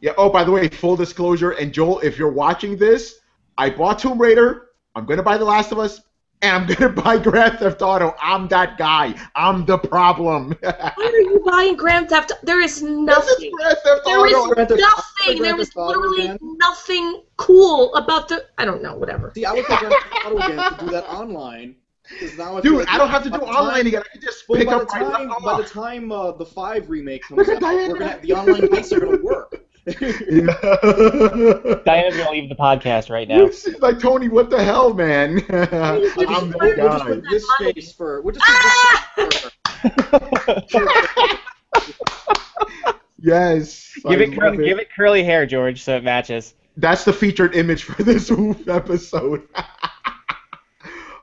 Yeah. Oh, by the way, full disclosure, and Joel, if you're watching this, I bought Tomb Raider. I'm gonna buy The Last of Us, and I'm gonna [LAUGHS] buy Grand Theft Auto. I'm that guy. I'm the problem. [LAUGHS] Why are you buying Grand Theft? Auto? There is This is nothing. Grand Theft There is Auto. Grand Theft- nothing. Grand There is literally again? nothing cool about the. I don't know. Whatever. See, I would play Grand Theft Auto again to do that online. 'cause now I Dude, like I don't have to do online time- again. I can just pick by up my time, laptop. by the time uh, the five remake comes out, at gonna, the online base are gonna work. Yeah. [LAUGHS] Diana's gonna leave the podcast right now. She's like Tony, what the hell, man? [LAUGHS] I'm We'll just, we'll just put this Money. space for. We'll just put this space for. Yes. give I it curly, love give it curly hair, George, so it matches. That's the featured image for this [LAUGHS] episode.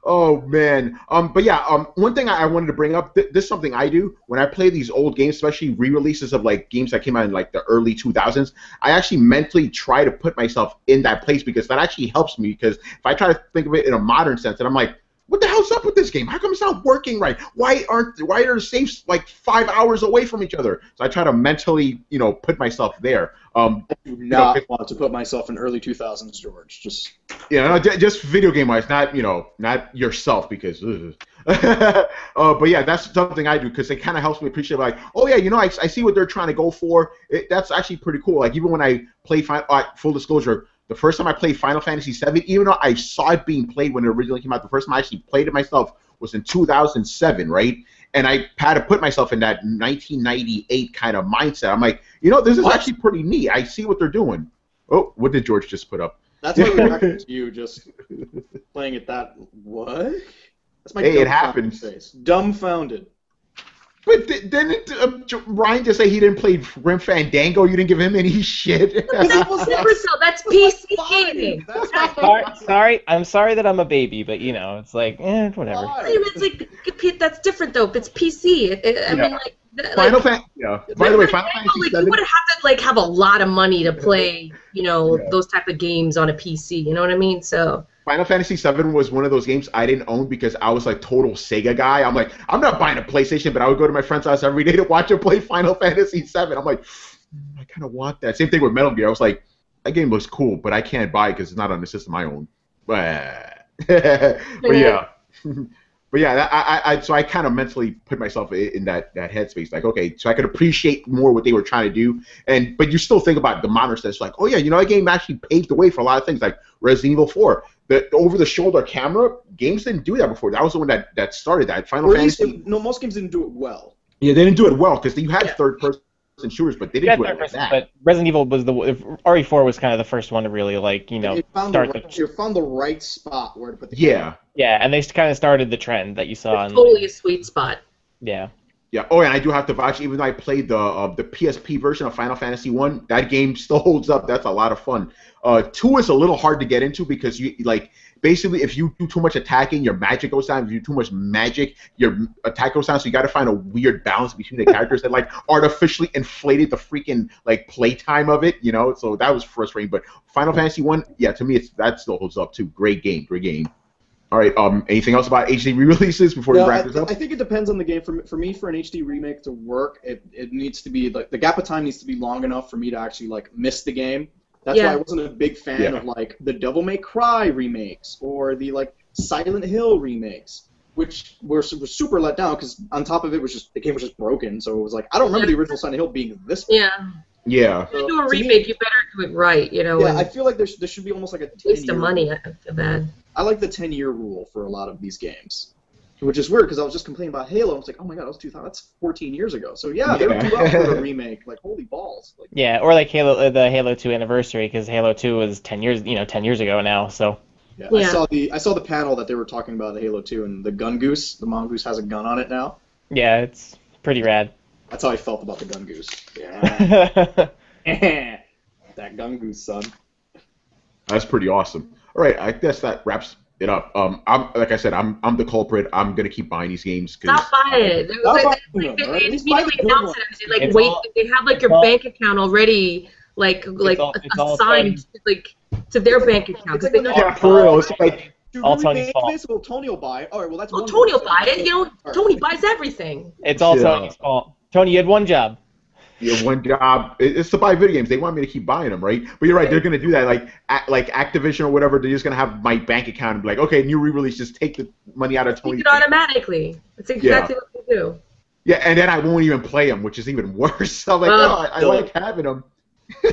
Oh man. Um. But yeah. Um. One thing I I wanted to bring up. Th- this is something I do when I play these old games, especially re-releases of like games that came out in like the early 2000s. I actually mentally try to put myself in that place because that actually helps me. Because if I try to think of it in a modern sense, and I'm like. What the hell's up with this game? How come it's not working right? Why aren't why are the saves like five hours away from each other? So I try to mentally, you know, put myself there. Um, do not want to put myself in early 2000s, George. Just you know, just video game wise, not you know, not yourself because. [LAUGHS] uh, but yeah, that's something I do because it kind of helps me appreciate like, oh yeah, you know, I, I see what they're trying to go for. It, that's actually pretty cool. Like even when I play Final, uh, full disclosure, the first time I played Final Fantasy VII, even though I saw it being played when it originally came out, the first time I actually played it myself was in 2007, right? And I had to put myself in that 1998 kind of mindset. I'm like, you know, this is What? actually pretty neat. I see what they're doing. Oh, what did George just put up? that's reaction [LAUGHS] to you just playing it that. What? That's my Hey, it happens. Face. Dumbfounded. But th- didn't uh, Ryan just say he didn't play Grim Fandango? You didn't give him any [LAUGHS] shit. That was Super Cell, that's [LAUGHS] PC gaming. That's [LAUGHS] Sorry, sorry, I'm sorry that I'm a baby, but you know, it's like, eh, whatever. It's like that's different though. If it's PC, it, it, I Yeah. mean, like, th- Final like, Fan. Yeah. By the way, Final Fantasy like, you would have to like have a lot of money to play, you know, Yeah. those type of games on a PC. You know what I mean? So Final Fantasy VII was one of those games I didn't own because I was like total Sega guy. I'm like, I'm not buying a PlayStation, but I would go to my friend's house every day to watch him play Final [LAUGHS] Fantasy VII. I'm like, "Hmm, I kind of want that. Same thing with Metal Gear. I was like, that game looks cool, but I can't buy it because it's not on the system I own. But, [LAUGHS] but yeah. [LAUGHS] But yeah, that- I, I, I so I kind of mentally put myself in that that headspace, like okay, so I could appreciate more what they were trying to do, and but you still think about the modern sense, like oh yeah, you know that game actually paved the way for a lot of things, like Resident Evil 4, the over the shoulder camera games didn't do that before. That was the one that that started that. Final Or least, Fantasy, no, most games didn't do it well. yeah, they didn't do it well because you had Yeah. third person shooters, but they didn't do it third like person, that. but Resident Evil was the RE4 was kind of the first one to really like you know it found the right, the it found the right spot where to put the yeah, yeah, and they kind of started the trend that you saw. it's In, totally a sweet spot. yeah, Yeah. Oh, and I do have to vouch. Even though I played the uh, the PSP version of Final Fantasy One, that game still holds up. That's a lot of fun. Uh, two is a little hard to get into because you like basically if you do too much attacking, your magic goes down. If you do too much magic, your attack goes down. So you got to find a weird balance between the [LAUGHS] characters that like artificially inflated the freaking like playtime of it. You know, so that was frustrating. But Final Fantasy One, yeah, to me, it's that still holds up too. Great game, great game. All right. Um. Anything else about HD re-releases before No, we I, wrap this up? I think it depends on the game. For, for me, for an HD remake to work, it, it needs to be like the gap of time needs to be long enough for me to actually like miss the game. That's Yeah. why I wasn't a big fan Yeah. of like the Devil May Cry remakes or the like Silent Hill remakes, which were, were super let down because on top of it was just the game was just broken. So it was like I don't remember the original Silent Hill being this. Yeah. yeah. If you do a To me- remake, you better do it right, you know, Yeah, I feel like there, sh- there should be almost like a waste of money. I I feel bad. I like the 10 year rule for a lot of these games, which is weird because I was just complaining about Halo. I was like, oh my god, that was 2000. That's 14 years ago. So yeah, they're Yeah. due out for a remake. Like holy balls. Like, Yeah, or like Halo, uh, the Halo 2 anniversary, because Halo 2 was 10 years, you know, 10 years ago now. So yeah, I saw the I saw the panel that they were talking about the Halo 2 and the gun goose. The mongoose has a gun on it now. yeah, it's pretty rad. That's how I felt about the gun goose. [LAUGHS] Yeah, [LAUGHS] that gun goose, son. That's pretty awesome. All right, I guess that wraps it up. Um, I'm like I said, I'm I'm the culprit. I'm gonna keep buying these games because Stop buying it. They, Stop they, they, them, they, alright? they At the immediately good announce ones. it. They, like It's wait. all- they have like your all- bank account already, like like all- it's all assigned like to their bank account. 'cause It's they like know when yeah, for real. It's like Dude, All really Tony's make fault. this? Well, Tony will buy it. All right, well that's. Well, one Tony will buy it. You know, Tony buys everything. it's all Yeah. Tony's fault. Tony, you had one job. You have one job. It's to buy video games. They want me to keep buying them, right? But you're right. They're gonna do that. Like a- like Activision or whatever. They're just gonna have my bank account and be like, okay, new re-release. Just take the money out of Tony. do it automatically. That's exactly what they do. Yeah, and then I won't even play them, which is even [LAUGHS] worse. I'm like, uh, Oh, I, I like having them.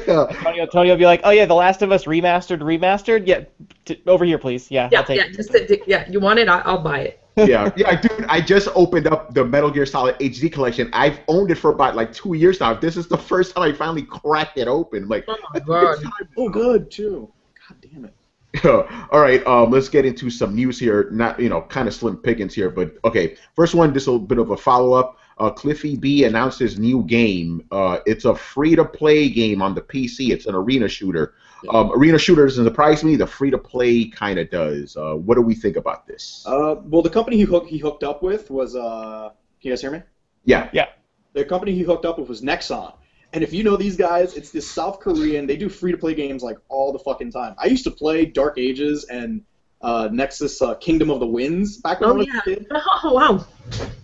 Tony, Tony will be like, oh yeah, The Last of Us remastered, remastered. Yeah, t- over here, please. Yeah, Yeah, I'll take yeah. it. Just to, yeah. You want it? I, I'll buy it. [LAUGHS] yeah, yeah, dude. I just opened up the Metal Gear Solid HD collection. I've owned it for about like two years now. This is the first time I finally cracked it open. Like, Oh my god. Oh, good too. God damn it. [LAUGHS] All right, um, let's get into some news here. Not you know, kind of slim pickings here, but okay. First one, this is a bit of a follow up. Uh, Cliffy B announced his new game. Uh, it's a free to play game on the PC. It's an arena shooter. Um, arena shooter doesn't surprise me. The free to play kind of does. Uh, what do we think about this? Uh, well, the company he hooked he hooked up with was uh. Can you guys hear me? Yeah. Yeah, The company he hooked up with was Nexon. And if you know these guys, it's this South Korean. They do free to play games like all the fucking time. I used to play Dark Ages and uh, Nexus uh, Kingdom of the Winds back when I Oh was yeah. a kid. [LAUGHS] Oh wow.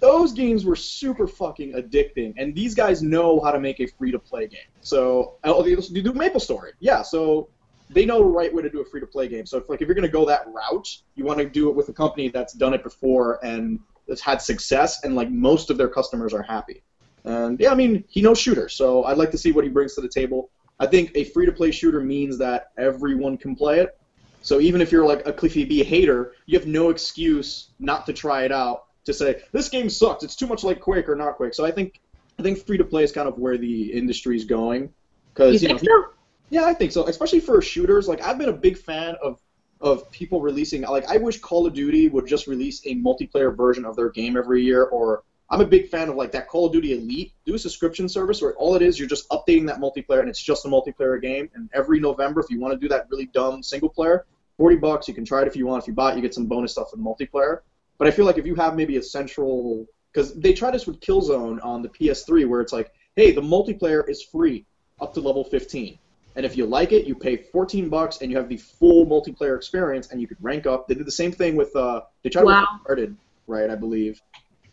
Those games were super fucking addicting, and these guys know how to make a free to play game. So oh, they they do Maple Story, yeah. So they know the right way to do a free to play game. So if like if you're gonna go that route, you want to do it with a company that's done it before and has had success, and like most of their customers are happy. And yeah, I mean he knows shooters, so I'd like to see what he brings to the table. I think a free to play shooter means that everyone can play it. So even if you're like a Cliffy B hater, you have no excuse not to try it out to say this game sucks. It's too much like Quake or not Quake. So I think I think free to play is kind of where the industry's going. Because you, know, think so? yeah, I think so. Especially for shooters. Like I've been a big fan of of people releasing. Like I wish Call of Duty would just release a multiplayer version of their game every year. Or I'm a big fan of like that Call of Duty Elite. Do a subscription service where all it is you're just updating that multiplayer and it's just a multiplayer game. And every November, if you want to do that really dumb single player, forty bucks. You can try it if you want. If you buy it, you get some bonus stuff for the multiplayer. But I feel like if you have maybe a central, because they tried this with Killzone on the PS3, where it's like, hey, the multiplayer is free up to level 15, and if you like it, you pay 14 bucks and you have the full multiplayer experience, and you could rank up. They did the same thing with uh, they tried Wow. with Uncharted, right? I believe,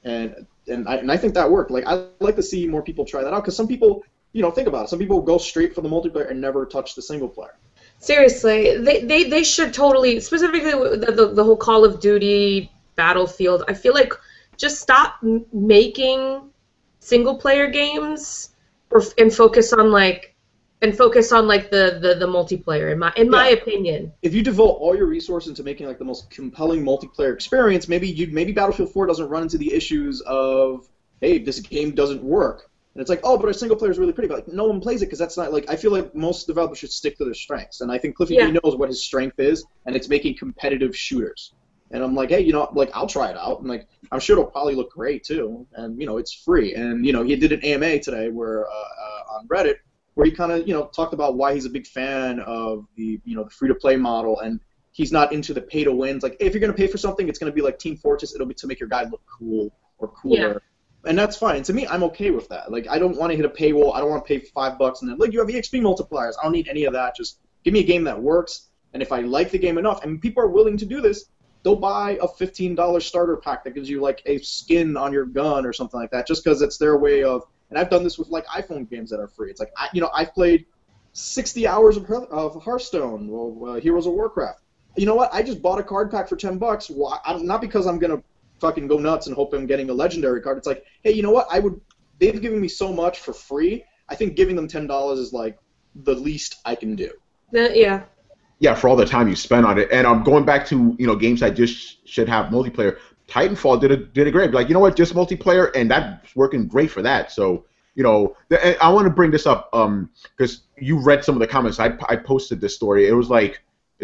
and and I and I think that worked. Like I like to see more people try that out because some people, you know, think about it. Some people go straight for the multiplayer and never touch the single player. Seriously, they, they, they should totally, specifically the, the, the whole Call of Duty Battlefield, I feel like just stop m- making single player games or, and focus on like and focus on like the, the, the multiplayer in my in my opinion. if you devote all your resources into making like the most compelling multiplayer experience, maybe you maybe Battlefield 4 doesn't run into the issues of hey, this game doesn't work. And it's like, oh, but our single player is really pretty. But like, no one plays it because that's not like. I feel like most developers should stick to their strengths, and I think Cliffy Yeah. Knows what his strength is, and it's making competitive shooters. And I'm like, hey, you know, like I'll try it out, and like I'm sure it'll probably look great too, and you know, it's free. And you know, he did an AMA today where uh, uh, on Reddit where he kind of you know talked about why he's a big fan of the you know the free to play model and he's not into the pay to wins. Like if you're gonna pay for something, it's gonna be like Team Fortress. It'll be to make your guy look cool or cooler. And that's fine. To me, I'm okay with that. Like, I don't want to hit a paywall. I don't want to pay five bucks and then, like, you have EXP multipliers. I don't need any of that. Just give me a game that works. And if I like the game enough, and people are willing to do this, they'll buy a $15 starter pack that gives you, like, a skin on your gun or something like that, just because it's their way of. And I've done this with, like, iPhone games that are free. It's like, I, you know, I've played 60 hours of, of Hearthstone, well, uh, Heroes of Warcraft. You know what? I just bought a card pack for 10 bucks. I'm, not because I'm to fucking go nuts and hope I'm getting a legendary card. It's like, hey, you know what? I would. They've given me so much for free. I think giving them ten dollars is like the least I can do. Uh, yeah. Yeah, for all the time you spend on it, and I'm um, going back to you know games that just should have multiplayer. Titanfall did a did a great. Like you know what, just multiplayer, and that's working great for that. So you know, the, I want to bring this up um because you read some of the comments. I I posted this story. It was like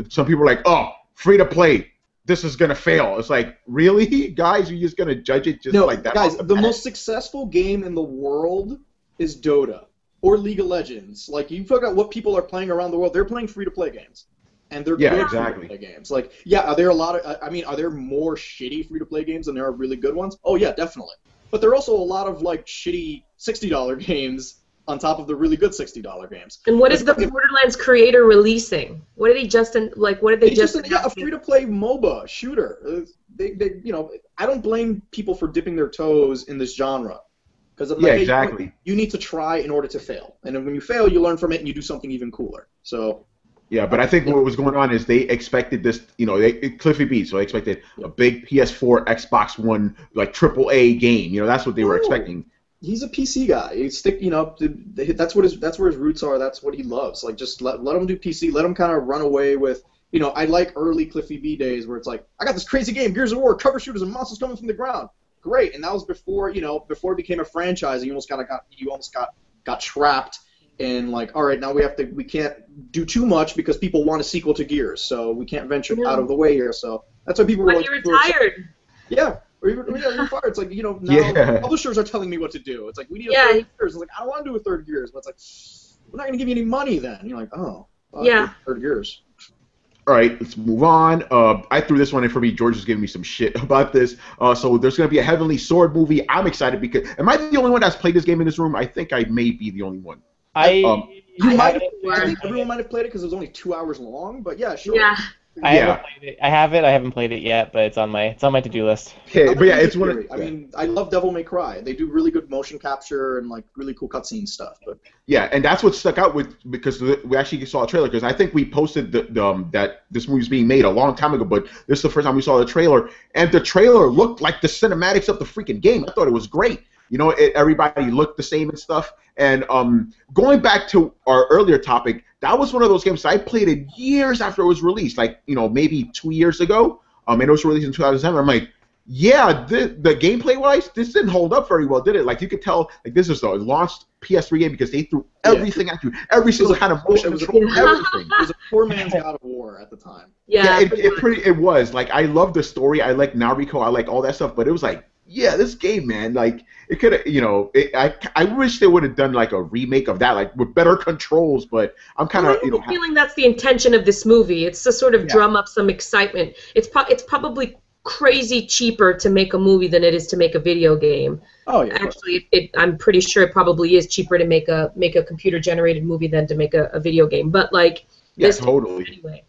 some people were like, oh, free to play this is gonna fail. It's like, really, [LAUGHS] guys? You're just gonna judge it just no, like that? Guys, the, the most successful game in the world is Dota or League of Legends. Like you figure out what people are playing around the world. They're playing free to play games, and they're yeah, good exactly. free to play games. Like, yeah, are there a lot of? I mean, are there more shitty free to play games than there are really good ones? Oh yeah, definitely. But there are also a lot of like shitty sixty dollar [LAUGHS] games on top of the really good sixty dollar games. And what is the Borderlands creator releasing? What did he just in, like? What did they, just? just yeah, a free to play MOBA shooter. Uh, they, they, you know, I don't blame people for dipping their toes in this genre. Because yeah, hey, exactly. You, you need to try in order to fail, and when you fail, you learn from it and you do something even cooler. So yeah, but I think what was going on is they expected this, you know, they Cliffy B, so they expected a big PS4, Xbox One, like triple A game. You know, that's what they were expecting he's a PC guy. He stick, you know, that's what his that's where his roots are. That's what he loves. Like just let let him do PC. Let him kind of run away with. You know, I like early Cliffy B days where it's like, I got this crazy game, Gears of War, cover shooters and monsters coming from the ground. Great, and that was before you know before it became a franchise. And you almost kind of got you almost got got trapped in like, all right, now we have to we can't do too much because people want a sequel to Gears, so we can't venture out of the way here. So that's why people when were like, retired. Yeah, or even yeah, [LAUGHS] you're fired. It's like you know now yeah. publishers are telling me what to do. It's like we need a yeah. third gears. It's like I don't want to do a third gears, but it's like we're not going to give you any money then. And you're like, oh, yeah, third gears. All right, let's move on. Uh, I threw this one in for me. George is giving me some shit [LAUGHS] about this. Uh, so there's going to be a Heavenly Sword movie. I'm excited because am I the only one that's played this game in this room? I think I may be the only one. I um, you I might have, I think everyone might have played it because it was only two hours long. But yeah, sure. Yeah. I yeah. haven't played it. I have it. I haven't played it yet, but it's on my it's on my to do list. Okay, but yeah, it's one. Of, I mean, I love Devil May Cry. They do really good motion capture and like really cool cutscene stuff. But yeah, and that's what stuck out with because we actually saw a trailer because I think we posted the, the um, that this movie's being made a long time ago, but this is the first time we saw the trailer, and the trailer looked like the cinematics of the freaking game. I thought it was great. You know, it, everybody looked the same and stuff. And um, going back to our earlier topic, that was one of those games I played it years after it was released, like you know maybe two years ago. Um, and it was released in 2007. I'm like, yeah, the, the gameplay wise, this didn't hold up very well, did it? Like you could tell, like this is a launched PS3 game because they threw everything yeah. at you, every single kind of motion control, everything. It was a poor man's God of War at the time. Yeah, yeah it, it pretty it was. Like I love the story, I like Nariko, I like all that stuff, but it was like yeah, this game, man, like it could have, you know, it, I I wish they would have done like a remake of that, like with better controls. But I'm kind of, well, you know, feeling that's the intention of this movie. It's to sort of yeah. drum up some excitement. It's it's probably crazy cheaper to make a movie than it is to make a video game. Oh yeah. Actually, it, I'm pretty sure it probably is cheaper to make a make a computer generated movie than to make a, a video game. But like, yeah, totally. Anyway.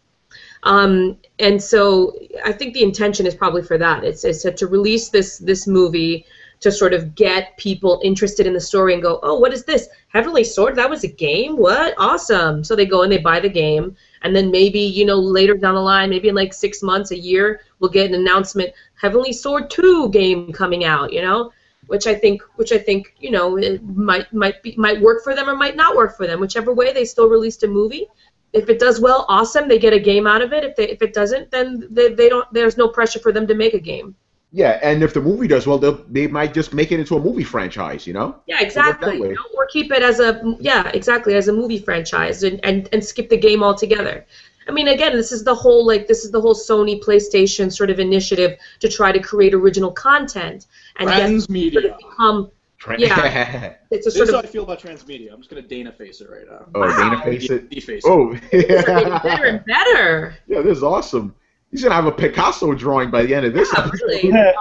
Um, and so I think the intention is probably for that. It's, it's to release this this movie to sort of get people interested in the story and go, oh, what is this? Heavenly Sword? That was a game? What? Awesome. So they go and they buy the game. And then maybe, you know, later down the line, maybe in like six months, a year, we'll get an announcement, Heavenly Sword 2 game coming out, you know? Which I think, which I think, you know, might might be might work for them or might not work for them. Whichever way, they still released a movie if it does well, awesome. They get a game out of it. If they if it doesn't, then they, they don't. There's no pressure for them to make a game. Yeah, and if the movie does well, they they might just make it into a movie franchise. You know? Yeah, exactly. You know, or keep it as a yeah, exactly as a movie franchise and, and and skip the game altogether. I mean, again, this is the whole like this is the whole Sony PlayStation sort of initiative to try to create original content and Friends get, sort of become Tra- Yeah. [LAUGHS] It's a This sort is how I feel about transmedia. I'm just gonna Dana face it right now. oh, Wow. Dana face it. Deface it. Oh, things are [LAUGHS] better and better. yeah, this is awesome. He's gonna have a Picasso drawing by the end of this. Yeah, episode. really. [LAUGHS]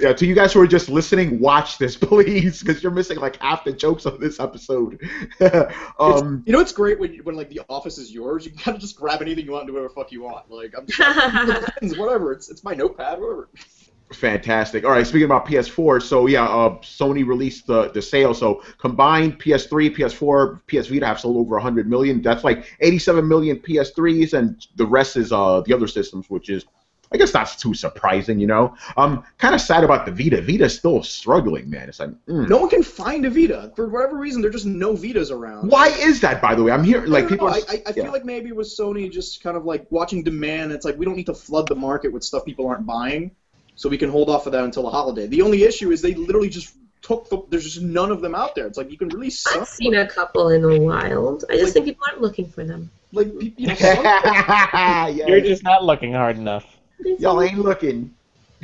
Yeah, to you guys who are just listening, watch this, please, because you're missing like half the jokes of this episode. um, You know it's great when when like the office is yours, you can kind of just grab anything you want and do whatever fuck you want. Like I'm just whatever. It's it's my notepad, whatever. Fantastic. All right, speaking about PS4, so yeah, uh, Sony released the the sale. So combined PS3, PS4, PS Vita have sold over 100 million. That's like 87 million PS3s, and the rest is uh the other systems, which is. I guess that's too surprising, you know. I'm kind of sad about the Vita. Vita's still struggling, man. It's like, mm. No one can find a Vita for whatever reason. There's just no Vitas around. why is that, by the way? I'm here, like don't people. know. Are, I, I, I yeah. feel like maybe with Sony just kind of like watching demand. It's like we don't need to flood the market with stuff people aren't buying, so we can hold off of that until the holiday. The only issue is they literally just took the. There's just none of them out there. It's like you can really. some. I've seen a couple in the wild. I just think people aren't looking for them. Like you know, [LAUGHS] some, yeah. You're just not looking hard enough. Y'all ain't looking.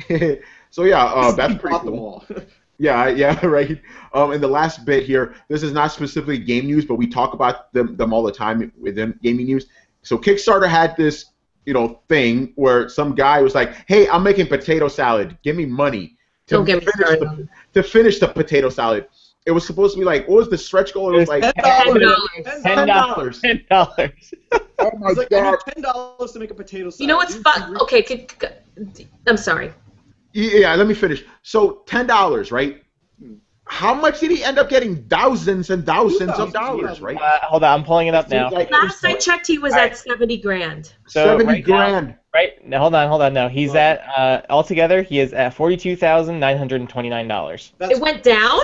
[LAUGHS] so yeah, uh, that's we pretty bought them cool. [LAUGHS] Yeah, yeah, right. Um, and the last bit here, this is not specifically game news, but we talk about them, them all the time within gaming news. So Kickstarter had this, you know, thing where some guy was like, "Hey, I'm making potato salad. Give me money to Don't get finish started. the, to finish the potato salad." It was supposed to be like, what was the stretch goal? It was like Ten ten dollars. Ten dollars. Ten dollars. Oh my like god! ten dollars to make a potato salad. You know what's You- fun? Okay, could, could- I'm sorry. Yeah, let me finish. So ten dollars, right? How much did he end up getting? Thousands and thousands of dollars, right? Uh, hold on, I'm pulling it up now. like Last I checked, he was Alright. at 70 grand. So seventy right now- grand. Right, now, hold on, hold on. No, he's at uh, altogether he is at forty-two thousand nine hundred and twenty-nine dollars. It went down?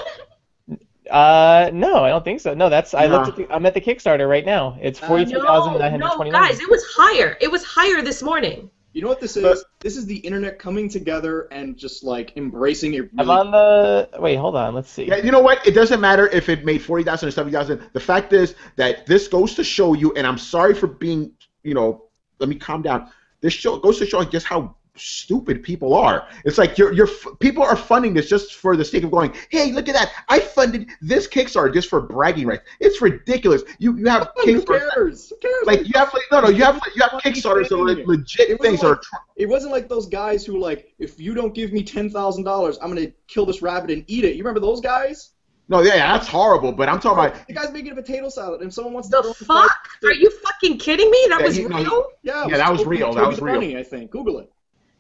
Uh, no, I don't think so. No, that's I looked. At the, I'm at the Kickstarter right now. It's Uh, forty-two thousand No, nine hundred no, twenty-nine. guys, it was higher. It was higher this morning. You know what this is? But- this is the internet coming together and just like embracing a I'm on the. Wait, hold on. Let's see. Yeah, you know what? It doesn't matter if it made forty thousand or seventy thousand. The fact is that this goes to show you, and I'm sorry for being, you know, let me calm down. This show goes to show just how stupid people are. It's like you're you're people are funding this just for the sake of going, hey, look at that! I funded this Kickstarter just for bragging rights. It's ridiculous. You you have Who Kickstarter. cares? Who cares? Like you have like, no no you have you have Kickstarters that are like, legit things like- are tr- It wasn't like those guys who like, if you don't give me ten thousand dollars, I'm gonna kill this rabbit and eat it. You remember those guys? no yeah, yeah that's horrible. But I'm talking about the guy's making a potato salad, and someone wants The to. fuck? Are you fucking kidding me? That Yeah, was he- no, he- real? Yeah, Yeah, that was real, that was the real. Bunny, I think. Google it.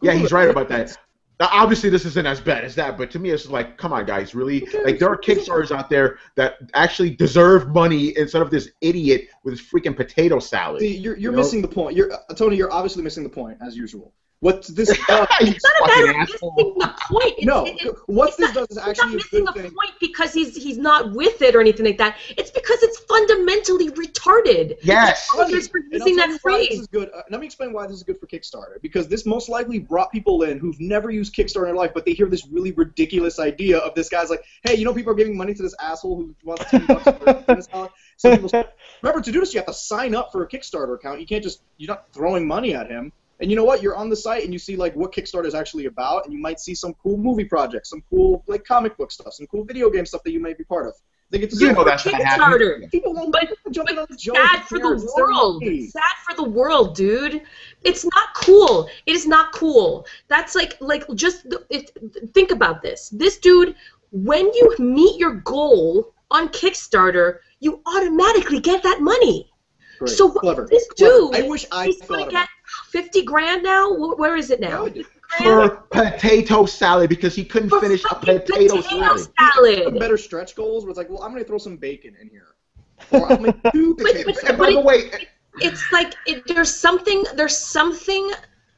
Yeah, he's right about that. [LAUGHS] Now, obviously, this isn't as bad as that, but to me, it's like, come on, guys, really? Like, there are Kickstarters out there that actually deserve money instead of this idiot with his freaking potato salad. See, you're, you're You know? missing the point. You're Tony. You're obviously missing the point as usual. What this You [LAUGHS] It's not a fucking matter of asshole. missing the point. It's, no, it- it- what this not- does is not actually a missing the thing. point because he's he's not with it or anything like that. It's because it's fundamentally retarded. Yes. For using that why This is good. Uh, let me explain why this is good for Kickstarter. Because this most likely brought people in who've never used Kickstarter in their life, but they hear this really ridiculous idea of this guy's like, hey, you know, people are giving money to this asshole who wants ten bucks for this salad. So people [LAUGHS] remember to do this, you have to sign up for a Kickstarter account. You can't just you're not throwing money at him. And you know what? You're on the site and you see like what Kickstarter is actually about, and you might see some cool movie projects, some cool like comic book stuff, some cool video game stuff that you may be part of. They get to You see know that's not Kickstarter. happening. people won't But- jump in on the joke. Sad for the cares? It's their world. Sad for the world, dude. It's not cool. It is not cool. That's like like just it, think about this. This dude, when you meet your goal on Kickstarter, you automatically get that money. Great. So what- clever. this Clever. dude, I wish I He's thought gonna about get fifty grand now. Where is it now? For potato salad because he couldn't For finish a fucking potato, salad. Have better stretch goals where it's like, well, I'm gonna throw some bacon in here. [LAUGHS] Or I'm gonna do But- potato but- salad. And by the way, it's like it, there's something there's something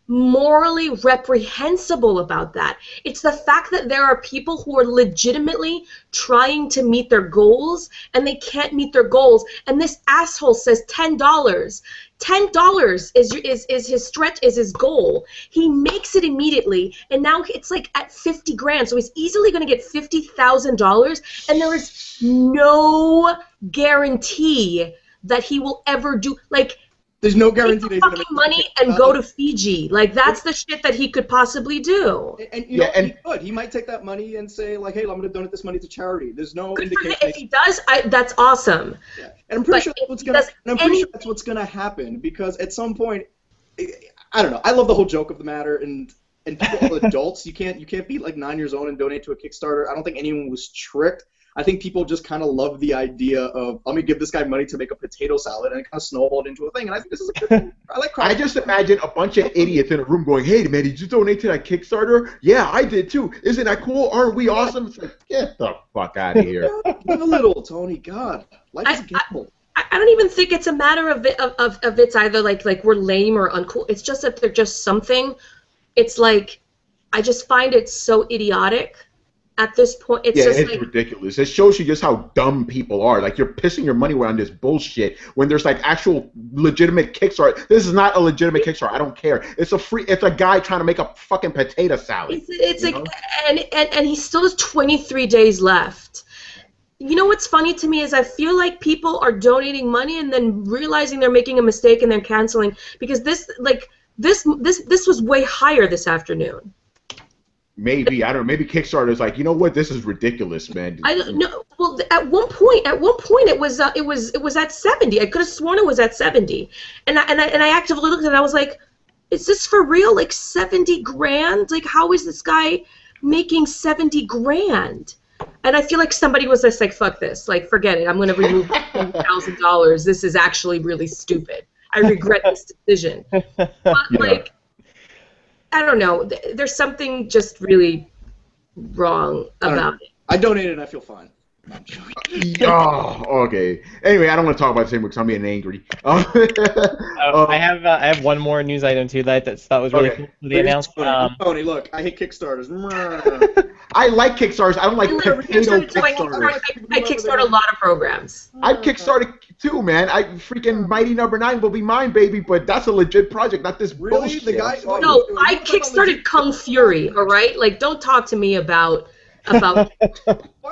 morally reprehensible about that. It's the fact that there are people who are legitimately trying to meet their goals and they can't meet their goals and this asshole says $10. $10 is is is his stretch is his goal. He makes it immediately and now it's like at 50 grand. So he's easily going to get $50,000 and there is no guarantee that he will ever do like There's no guarantee that the fucking make money it. and go to Fiji. Like that's the shit that he could possibly do. And, and you Yeah, know, and- he could. He might take that money and say like, "Hey, I'm going to donate this money to charity." There's no Good for him. indication. If he does, I, that's awesome. Yeah. And I'm pretty But sure that's what's gonna. And I'm pretty sure that's what's gonna happen because at some point, I I don't know. I love the whole joke of the matter, and and people are [LAUGHS] adults. You can't you can't be like nine years old and donate to a Kickstarter. I don't think anyone was tricked. I think people just kind of love the idea of let me give this guy money to make a potato salad, and it kind of snowballed into a thing. And I think this is a good thing. I like. I just imagine a bunch of idiots in a room going, "Hey, man, did you donate to that Kickstarter? Yeah, I did too. Isn't that cool? Aren't we awesome?" It's like, get the fuck out of here. [LAUGHS] Give a little, Tony. God, life is I- gamble. I, I don't even think it's a matter of, it, of, of of it's either like like we're lame or uncool. It's just that they're just something. It's like I just find it so idiotic at this point. It's yeah, just it's like ridiculous. It shows you just how dumb people are. Like you're pissing your money away on this bullshit when there's like actual legitimate Kickstarter. This is not a legitimate Kickstarter. I don't care. It's a free. It's a guy trying to make a fucking potato salad. It's, it's like, know? and, and and he still has 23 days left. You know what's funny to me is I feel like people are donating money and then realizing they're making a mistake and they're canceling because this like this this this was way higher this afternoon. Maybe I don't know. Maybe Kickstarter is like, you know what? This is ridiculous, man. I don't know. Well, at one point, at one point, it was uh, it was it was at 70. I could have sworn it was at 70, and I, and I and I actively looked at it. I was like, is this for real? Like 70 grand? Like how is this guy making 70 grand? And I feel like somebody was just like, fuck this. Like, forget it. I'm going to remove [LAUGHS] thousand dollars. This is actually really stupid. I regret this decision. [LAUGHS] But, Yeah. like, I don't know. There's something just really wrong I about it. I donated and I feel fine. No, I'm joking. oh, okay. Anyway, I don't want to talk about the same because I'm getting angry. [LAUGHS] Um, Oh, um, I have uh, I have one more news item too that I th- thought was really Okay. cool. that They announced. Um, Tony, look, I hate Kickstarters. [LAUGHS] I like Kickstarters. I don't like I potato Kickstarted, Kickstarters. I, I kickstart a lot of programs. I kickstarted too, man. I freaking Mighty Number Nine will be mine, baby. But that's a legit project, not this Really? bullshit. The guy- No, I kickstarted Kung Fury. All right, like don't talk to me about about [LAUGHS]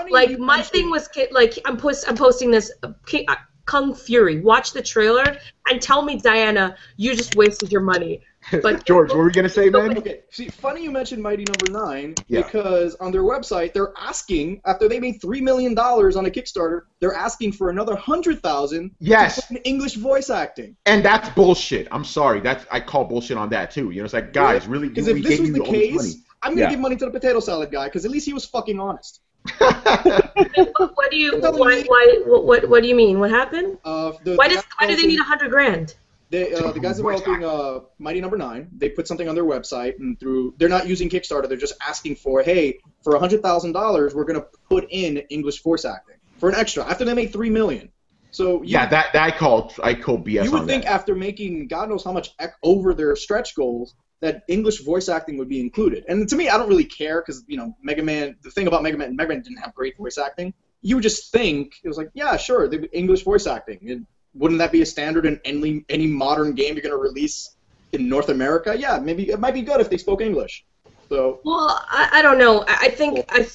like my mentioned- thing was like I'm post I'm posting this uh, uh, Kung Fury. Watch the trailer and tell me, Diana, you just wasted your money. But [LAUGHS] George, what were we gonna say, man? Okay, see, funny you mentioned Mighty Number Nine Yeah. because on their website they're asking after they made three million dollars on a Kickstarter, they're asking for another hundred thousand. Yes. In English voice acting. And that's bullshit. I'm sorry. That's I call bullshit on that too. You know, it's like guys, really, Because if this was the all this case, money. I'm gonna Yeah. give money to the potato salad guy because at least he was fucking honest. what, [LAUGHS] what do you why, why what, what what do you mean? What happened? Uh, the, Why does why do they need a hundred grand? They, uh, the guys Voice developing uh, Mighty Number Nine, they put something on their website, and through they're not using Kickstarter. They're just asking for, hey, for hundred thousand dollars, we're gonna put in English voice acting for an extra after they made three million. So you, yeah, that that I call I call BS you would on think that. after making God knows how much ec- over their stretch goals that English voice acting would be included. And to me, I don't really care because you know Mega Man. The thing about Mega Man, Mega Man didn't have great voice acting. You would just think it was like, yeah, sure, the English voice acting. And wouldn't that be a standard in any any modern game you're going to release in North America? Yeah, maybe it might be good if they spoke English. So Well, I, I don't know. I, I think I,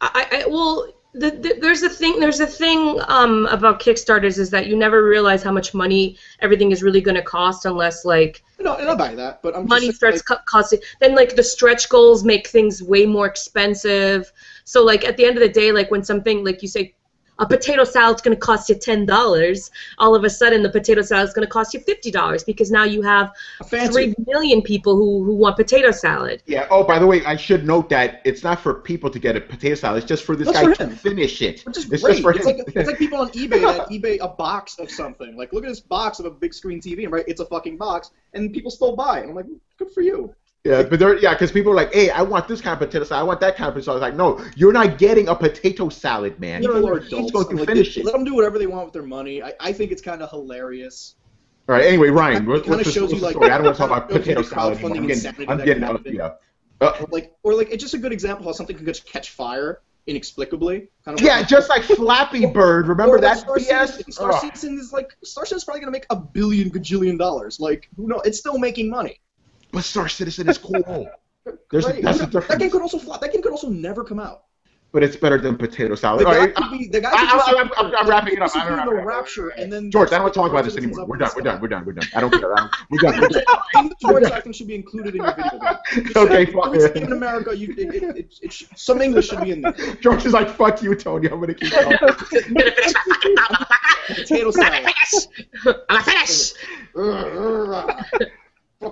I, I well, the, the, there's a thing. There's a thing um, about Kickstarters is that you never realize how much money everything is really going to cost unless like no, and I buy that, but I'm money just starts like, co- costing. Then like the stretch goals make things way more expensive. So like at the end of the day, like when something like you say. A potato salad's going to cost you ten dollars. All of a sudden, the potato salad's going to cost you fifty dollars because now you have three million people who, who want potato salad. Yeah. Oh, by the way, I should note that it's not for people to get a potato salad. It's just for this That's guy for to finish it. Which is it's great. just for it's him. like it's like people on eBay that [LAUGHS] eBay a box of something. Like, look at this box of a big screen TV, and right, it's a fucking box, and people still buy it. I'm like, good for you. Yeah, but they're yeah, because people are like, hey, I want this kind of potato salad. I want that kind of potato salad. It's like, no, you're not getting a potato salad, man. People are adults. going to Like, finish it. Let them do whatever they want with their money. I, I think it's kind of hilarious. All right. Anyway, Ryan, what, what's the, shows what's you, the like, story? I don't want to talk [LAUGHS] about potato salad. anymore. I'm getting, I'm that getting, can uh, yeah. Uh, Or like, or like, it's just a good example how something can just catch fire inexplicably. Kind of yeah, like, just like Flappy Bird. Remember that Star BS? Citizen. Star Ugh. Citizen is like Star Citizen's probably gonna make a billion gajillion dollars. Like, who knows? It's still making money. But Star Citizen is cool. [LAUGHS] There's a- Great. that's the that game could also flop. That game could also never come out. but it's better than potato salad. The guy right, could be the guy. I- could I- just- I'm- I'm- I'm wrapping it up. I'm in wrapping the it up. rapture, and then George, I don't want to talk about this anymore. We're done. We're done. We're done. We're done. I don't care. I don't- We're done. We're [LAUGHS] done. Thing that George acting should be included in your video game. Okay, said, fine. "It's in America, you, it, it, it, it, should- some English should be in there. [LAUGHS] George is like, "Fuck you, Tony. I'm gonna keep going." I'm gonna finish my fucking novel. Potato salad. finish. I'm gonna finish.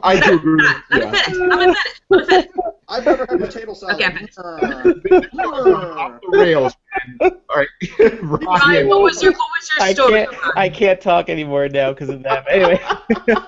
I do [LAUGHS] agree. I'm Yeah. gonna finish. I'm gonna finish. I'm gonna finish. I've never had a potato salad. Okay, I'm finished. Off the rails. All right, Ryan, Ryan. what was your what was your I story? can't I can't talk anymore now because of that. Anyway. [LAUGHS]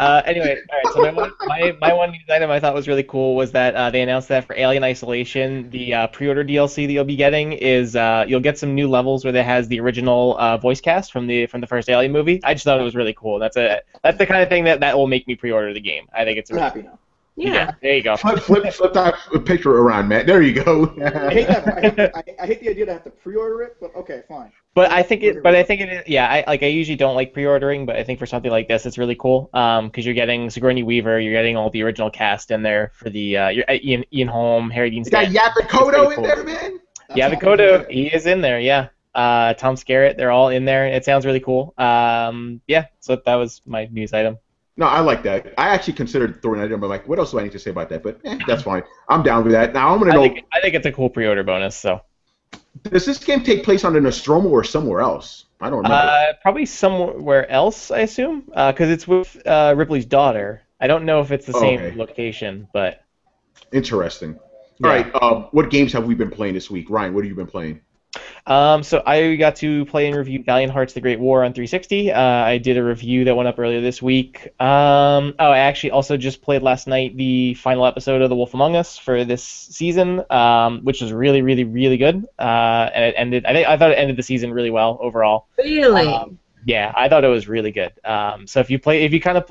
Uh, anyway, all right. So my one, my, my one news item I thought was really cool was that uh, they announced that for Alien Isolation, the uh, pre-order DLC that you'll be getting is uh, you'll get some new levels where it has the original uh, voice cast from the from the first Alien movie. I just thought it was really cool. That's a that's the kind of thing that, that will make me pre-order the game. I think it's really, happy now. Yeah. there you go. Flip, flip, flip that picture around, Matt. There you go. I hate that. I hate, I, I hate the idea to have to pre-order it, but okay, fine. But I think it. But I think it. is- Yeah, I like. I usually don't like pre-ordering, but I think for something like this, it's really cool. Um, because you're getting Sigourney Weaver, you're getting all the original cast in there for the. Uh, you're, uh, Ian Ian Holm, Harry Dean You got Stanton. Yaphet Kotto It's in pretty there, man. That's Yeah, the all. He is in there. Yeah. Uh, Tom Skerritt, they're all in there. It sounds really cool. Um, yeah. So that was my news item. No, I like that. I actually considered throwing that in, but like, what else do I need to say about that? But eh, that's fine. I'm down with that. Now I'm gonna I know. think I think it's a cool pre-order bonus. So. Does this game take place on the Nostromo or somewhere else? I don't remember. Uh, probably somewhere else, I assume, because it's with uh, Ripley's daughter. I don't know if it's the Oh, same okay. location, but Interesting. Yeah. All right. Um, what games have we been playing this week, Ryan? What have you been playing? Um, so I got to play and review Valiant Hearts: The Great War on 360. Uh, I did a review that went up earlier this week. Um, oh, I actually also just played last night the final episode of The Wolf Among Us for this season, um, which was really, really, really good. Uh, and it ended. I think I thought it ended the season really well overall. Really? Um, yeah, I thought it was really good. Um, so if you play, if you kind of,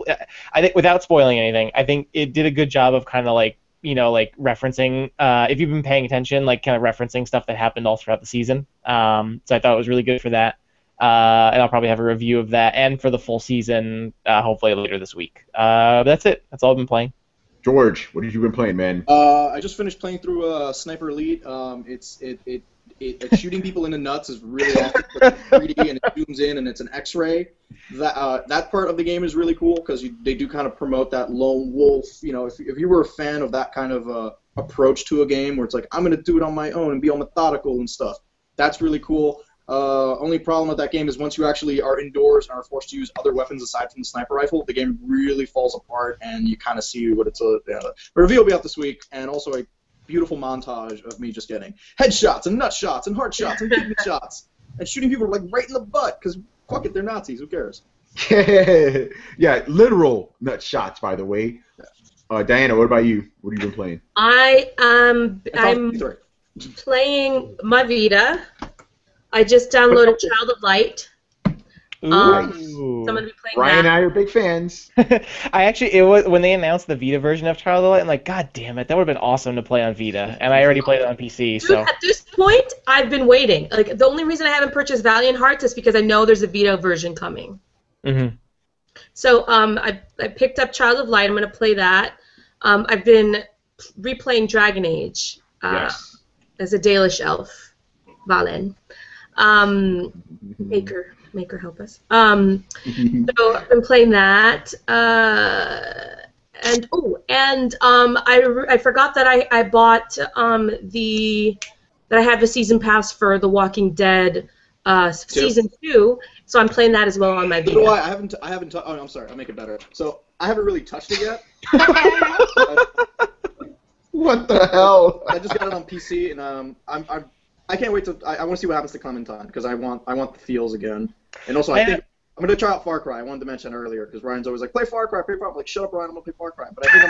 I think without spoiling anything, I think it did a good job of kind of like you know like referencing. Uh, if you've been paying attention, like kind of referencing stuff that happened all throughout the season. Um, so I thought it was really good for that. Uh, and I'll probably have a review of that and for the full season, uh, hopefully later this week. Uh, that's it. That's all I've been playing. George, what have you been playing, man? Uh, I just finished playing through uh, Sniper Elite. Um, it's it, it, it, it shooting people in the nuts is really awesome. It's 3D [LAUGHS] and it zooms in and it's an X-ray. That uh, that part of the game is really cool because they do kind of promote that lone wolf. You know, if if you were a fan of that kind of uh, approach to a game where it's like I'm gonna do it on my own and be all methodical and stuff, that's really cool. Uh, only problem with that game is once you actually are indoors and are forced to use other weapons aside from the sniper rifle, the game really falls apart and you kind of see what it's a. You know, the review will be out this week, and also a beautiful montage of me just getting headshots and nut shots and heart shots and kidney [LAUGHS] shots and shooting people like right in the butt because fuck it, they're Nazis. Who cares? [LAUGHS] yeah, literal nut shots, by the way. Uh, Diana, what about you? What have you been playing? I um I'm P3. playing my Vita. I just downloaded Child of Light. Um, Ooh. So I'm gonna be playing Ryan and. I are big fans. [LAUGHS] I actually it was when they announced the Vita version of Child of Light. I'm like, God damn it, that would have been awesome to play on Vita, and I already played it on PC. Dude, So at this point, I've been waiting. Like the only reason I haven't purchased Valiant Hearts is because I know there's a Vita version coming. Mhm. So um, I, I picked up Child of Light. I'm going to play that. Um, I've been replaying Dragon Age uh, yes. as a Dalish elf, Valen. Um, [LAUGHS] Maker, Maker, help us. Um, [LAUGHS] so I've been playing that. Uh, and oh, and um, I, I forgot that I, I bought um, the that I have the season pass for The Walking Dead uh, season two. So I'm playing that as well on my So do I. Vita. I haven't. I haven't. T- oh, I'm sorry. I'll make it better. So I haven't really touched it yet. [LAUGHS] what the hell? I just got it on PC, and um, I'm, I'm I can't wait to. I, I want to see what happens to Clementine because I want I want the feels again, and also I I- think I'm gonna try out Far Cry. I wanted to mention earlier because Ryan's always like, play Far Cry, play Far Cry. I'm like, shut up, Ryan. I'm gonna play Far Cry. But I think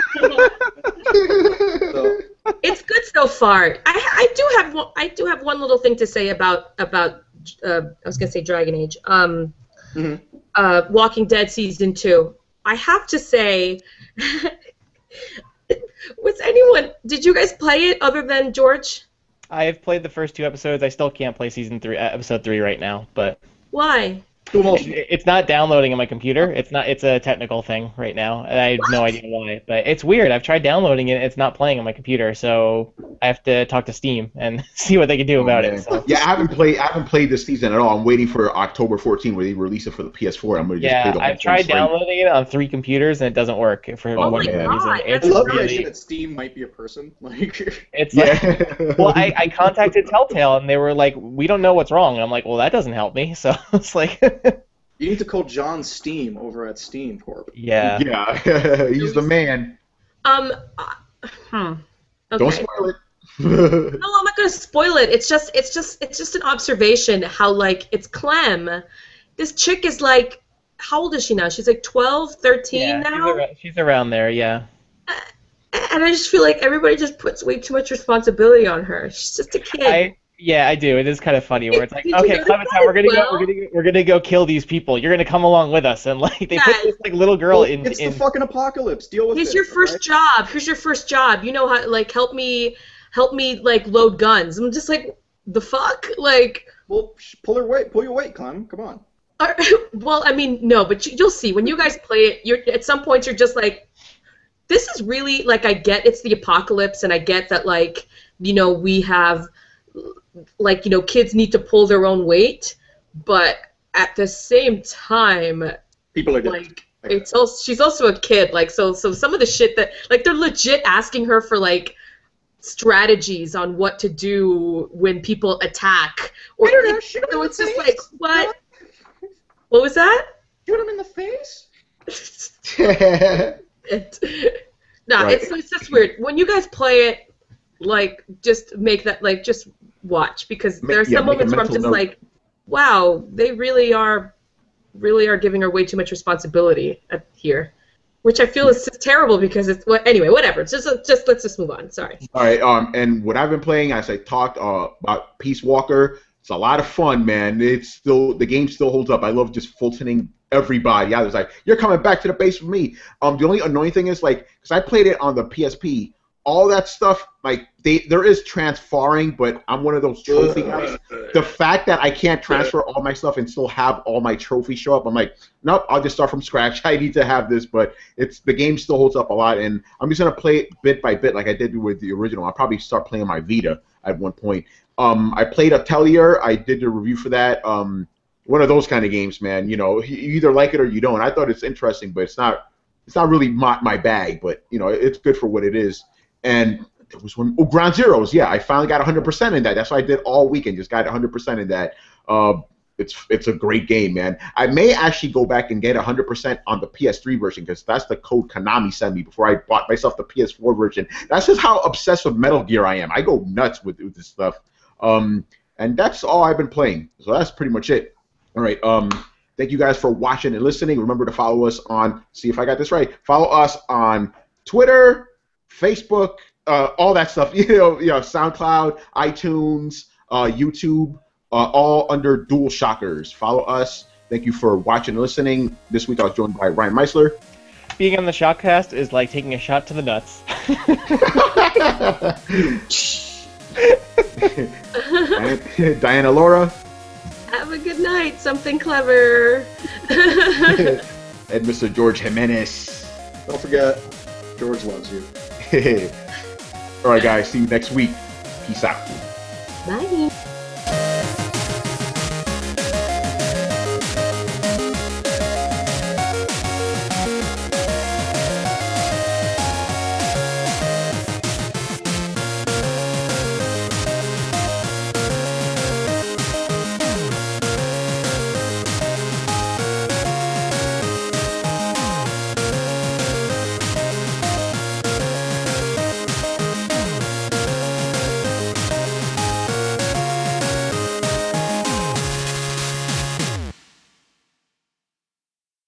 I'm. [LAUGHS] so, It's good so far. I, I do have one, I do have one little thing to say about about uh, I was gonna say Dragon Age. Um, Mhm. uh, Walking Dead season two. I have to say, [LAUGHS] was anyone? Did you guys play it other than George? I have played the first two episodes. I still can't play season three, episode three right now, but Why? Dual motion. It's not downloading on my computer. It's not. It's a technical thing right now, and I have no idea why. But it's weird. I've tried downloading it. It's not playing on my computer, so I have to talk to Steam and [LAUGHS] see what they can do oh, about Oh, it. So. Yeah, I haven't played. I haven't played this season at all. I'm waiting for October 14 where they release it for the PS4. I'm gonna just Yeah, play the whole I've thing tried straight. downloading it on three computers and it doesn't work for Oh whatever my reason. It's I love the really, idea that Steam might be a person. [LAUGHS] Like, it's like, Yeah. well, I, I contacted Telltale and they were like, we don't know what's wrong. And I'm like, well, that doesn't help me. [LAUGHS] So it's like, you need to call John Steam over at Steam Corp. yeah. yeah, [LAUGHS] he's the man. Um. uh, Hmm. Okay. Don't spoil it. [LAUGHS] No, I'm not gonna spoil it. It's just, it's just, it's just an observation how like it's Clem. This chick is like, how old is she now? She's like 12, 13 Yeah, she's, now. around, she's around there, yeah. And I just feel like everybody just puts way too much responsibility on her. She's just a kid. I yeah, I do. It is kind of funny where it's like, Did okay, Clementine, we're gonna as go, we're gonna, go, we're gonna go kill these people. You're gonna come along with us, and like they put this like little girl Well, in. it's in the fucking apocalypse. Deal with it. Here's it. your first alright? job. Here's your first job. You know how like help me, help me like load guns. I'm just like, the fuck, like. Well, sh- pull her weight. Pull your weight, Clem. Come on. Are, [LAUGHS] well, I mean, no, but you, you'll see when you guys play it. You're at some point you're just like, this is really like I get it's the apocalypse, and I get that like you know we have like you know kids need to pull their own weight, but at the same time, People are dead. like it's also she's also a kid. Like so, so some of the shit that like they're legit asking her for like strategies on what to do when people attack or I don't know, shoot 'em so in it's the just face. like what what was that Shoot him in the face. [LAUGHS] [LAUGHS] it, no, Right. it's it's just weird. When you guys play it, like just make that like just watch because there are yeah, some moments where I'm just note. like, wow, they really are, really are giving her way too much responsibility at, here, which I feel is terrible because it's what anyway, whatever. Just just let's just move on. Sorry. All right. Um, and what I've been playing, as I talked uh, about Peace Walker, it's a lot of fun, man. It's still the game still holds up. I love just Fultoning everybody. I was like, "You're coming back to the base with me." Um, the only annoying thing is like, because I played it on the PSP, all that stuff like they there is transferring, but I'm one of those trophy guys. The fact that I can't transfer all my stuff and still have all my trophies show up, I'm like, nope, I'll just start from scratch. [LAUGHS] I need to have this, but it's the game still holds up a lot, and I'm just gonna play it bit by bit like I did with the original. I'll probably start playing my Vita at one point. Um, I played Atelier. I did the review for that. Um, one of those kind of games, man. You know, you either like it or you don't. I thought it's interesting, but it's not. It's not really my, my bag, but you know, it's good for what it is. And there was one oh Ground Zeroes. Yeah, I finally got 100% in that. That's what I did all weekend. Just got 100% in that. Uh, it's it's a great game, man. I may actually go back and get 100% on the PS3 version because that's the code Konami sent me before I bought myself the PS4 version. That's just how obsessed with Metal Gear I am. I go nuts with, with this stuff. Um, and that's all I've been playing. So that's pretty much it. All right. Um, thank you guys for watching and listening. Remember to follow us on. See if I got this right. Follow us on Twitter, Facebook, uh, all that stuff. [LAUGHS] You know, you know, SoundCloud, iTunes, uh, YouTube, uh, all under Dual Shockers. Follow us. Thank you for watching and listening. This week I was joined by Ryan Meisler. Being on the Shockcast is like taking a shot to the nuts. Diana- [LAUGHS] [LAUGHS] Diana Laura Have a good night. Something clever. and Mr. George Jimenez. Don't forget, George loves you. [LAUGHS] all right, guys. See you next week. Peace out. Bye.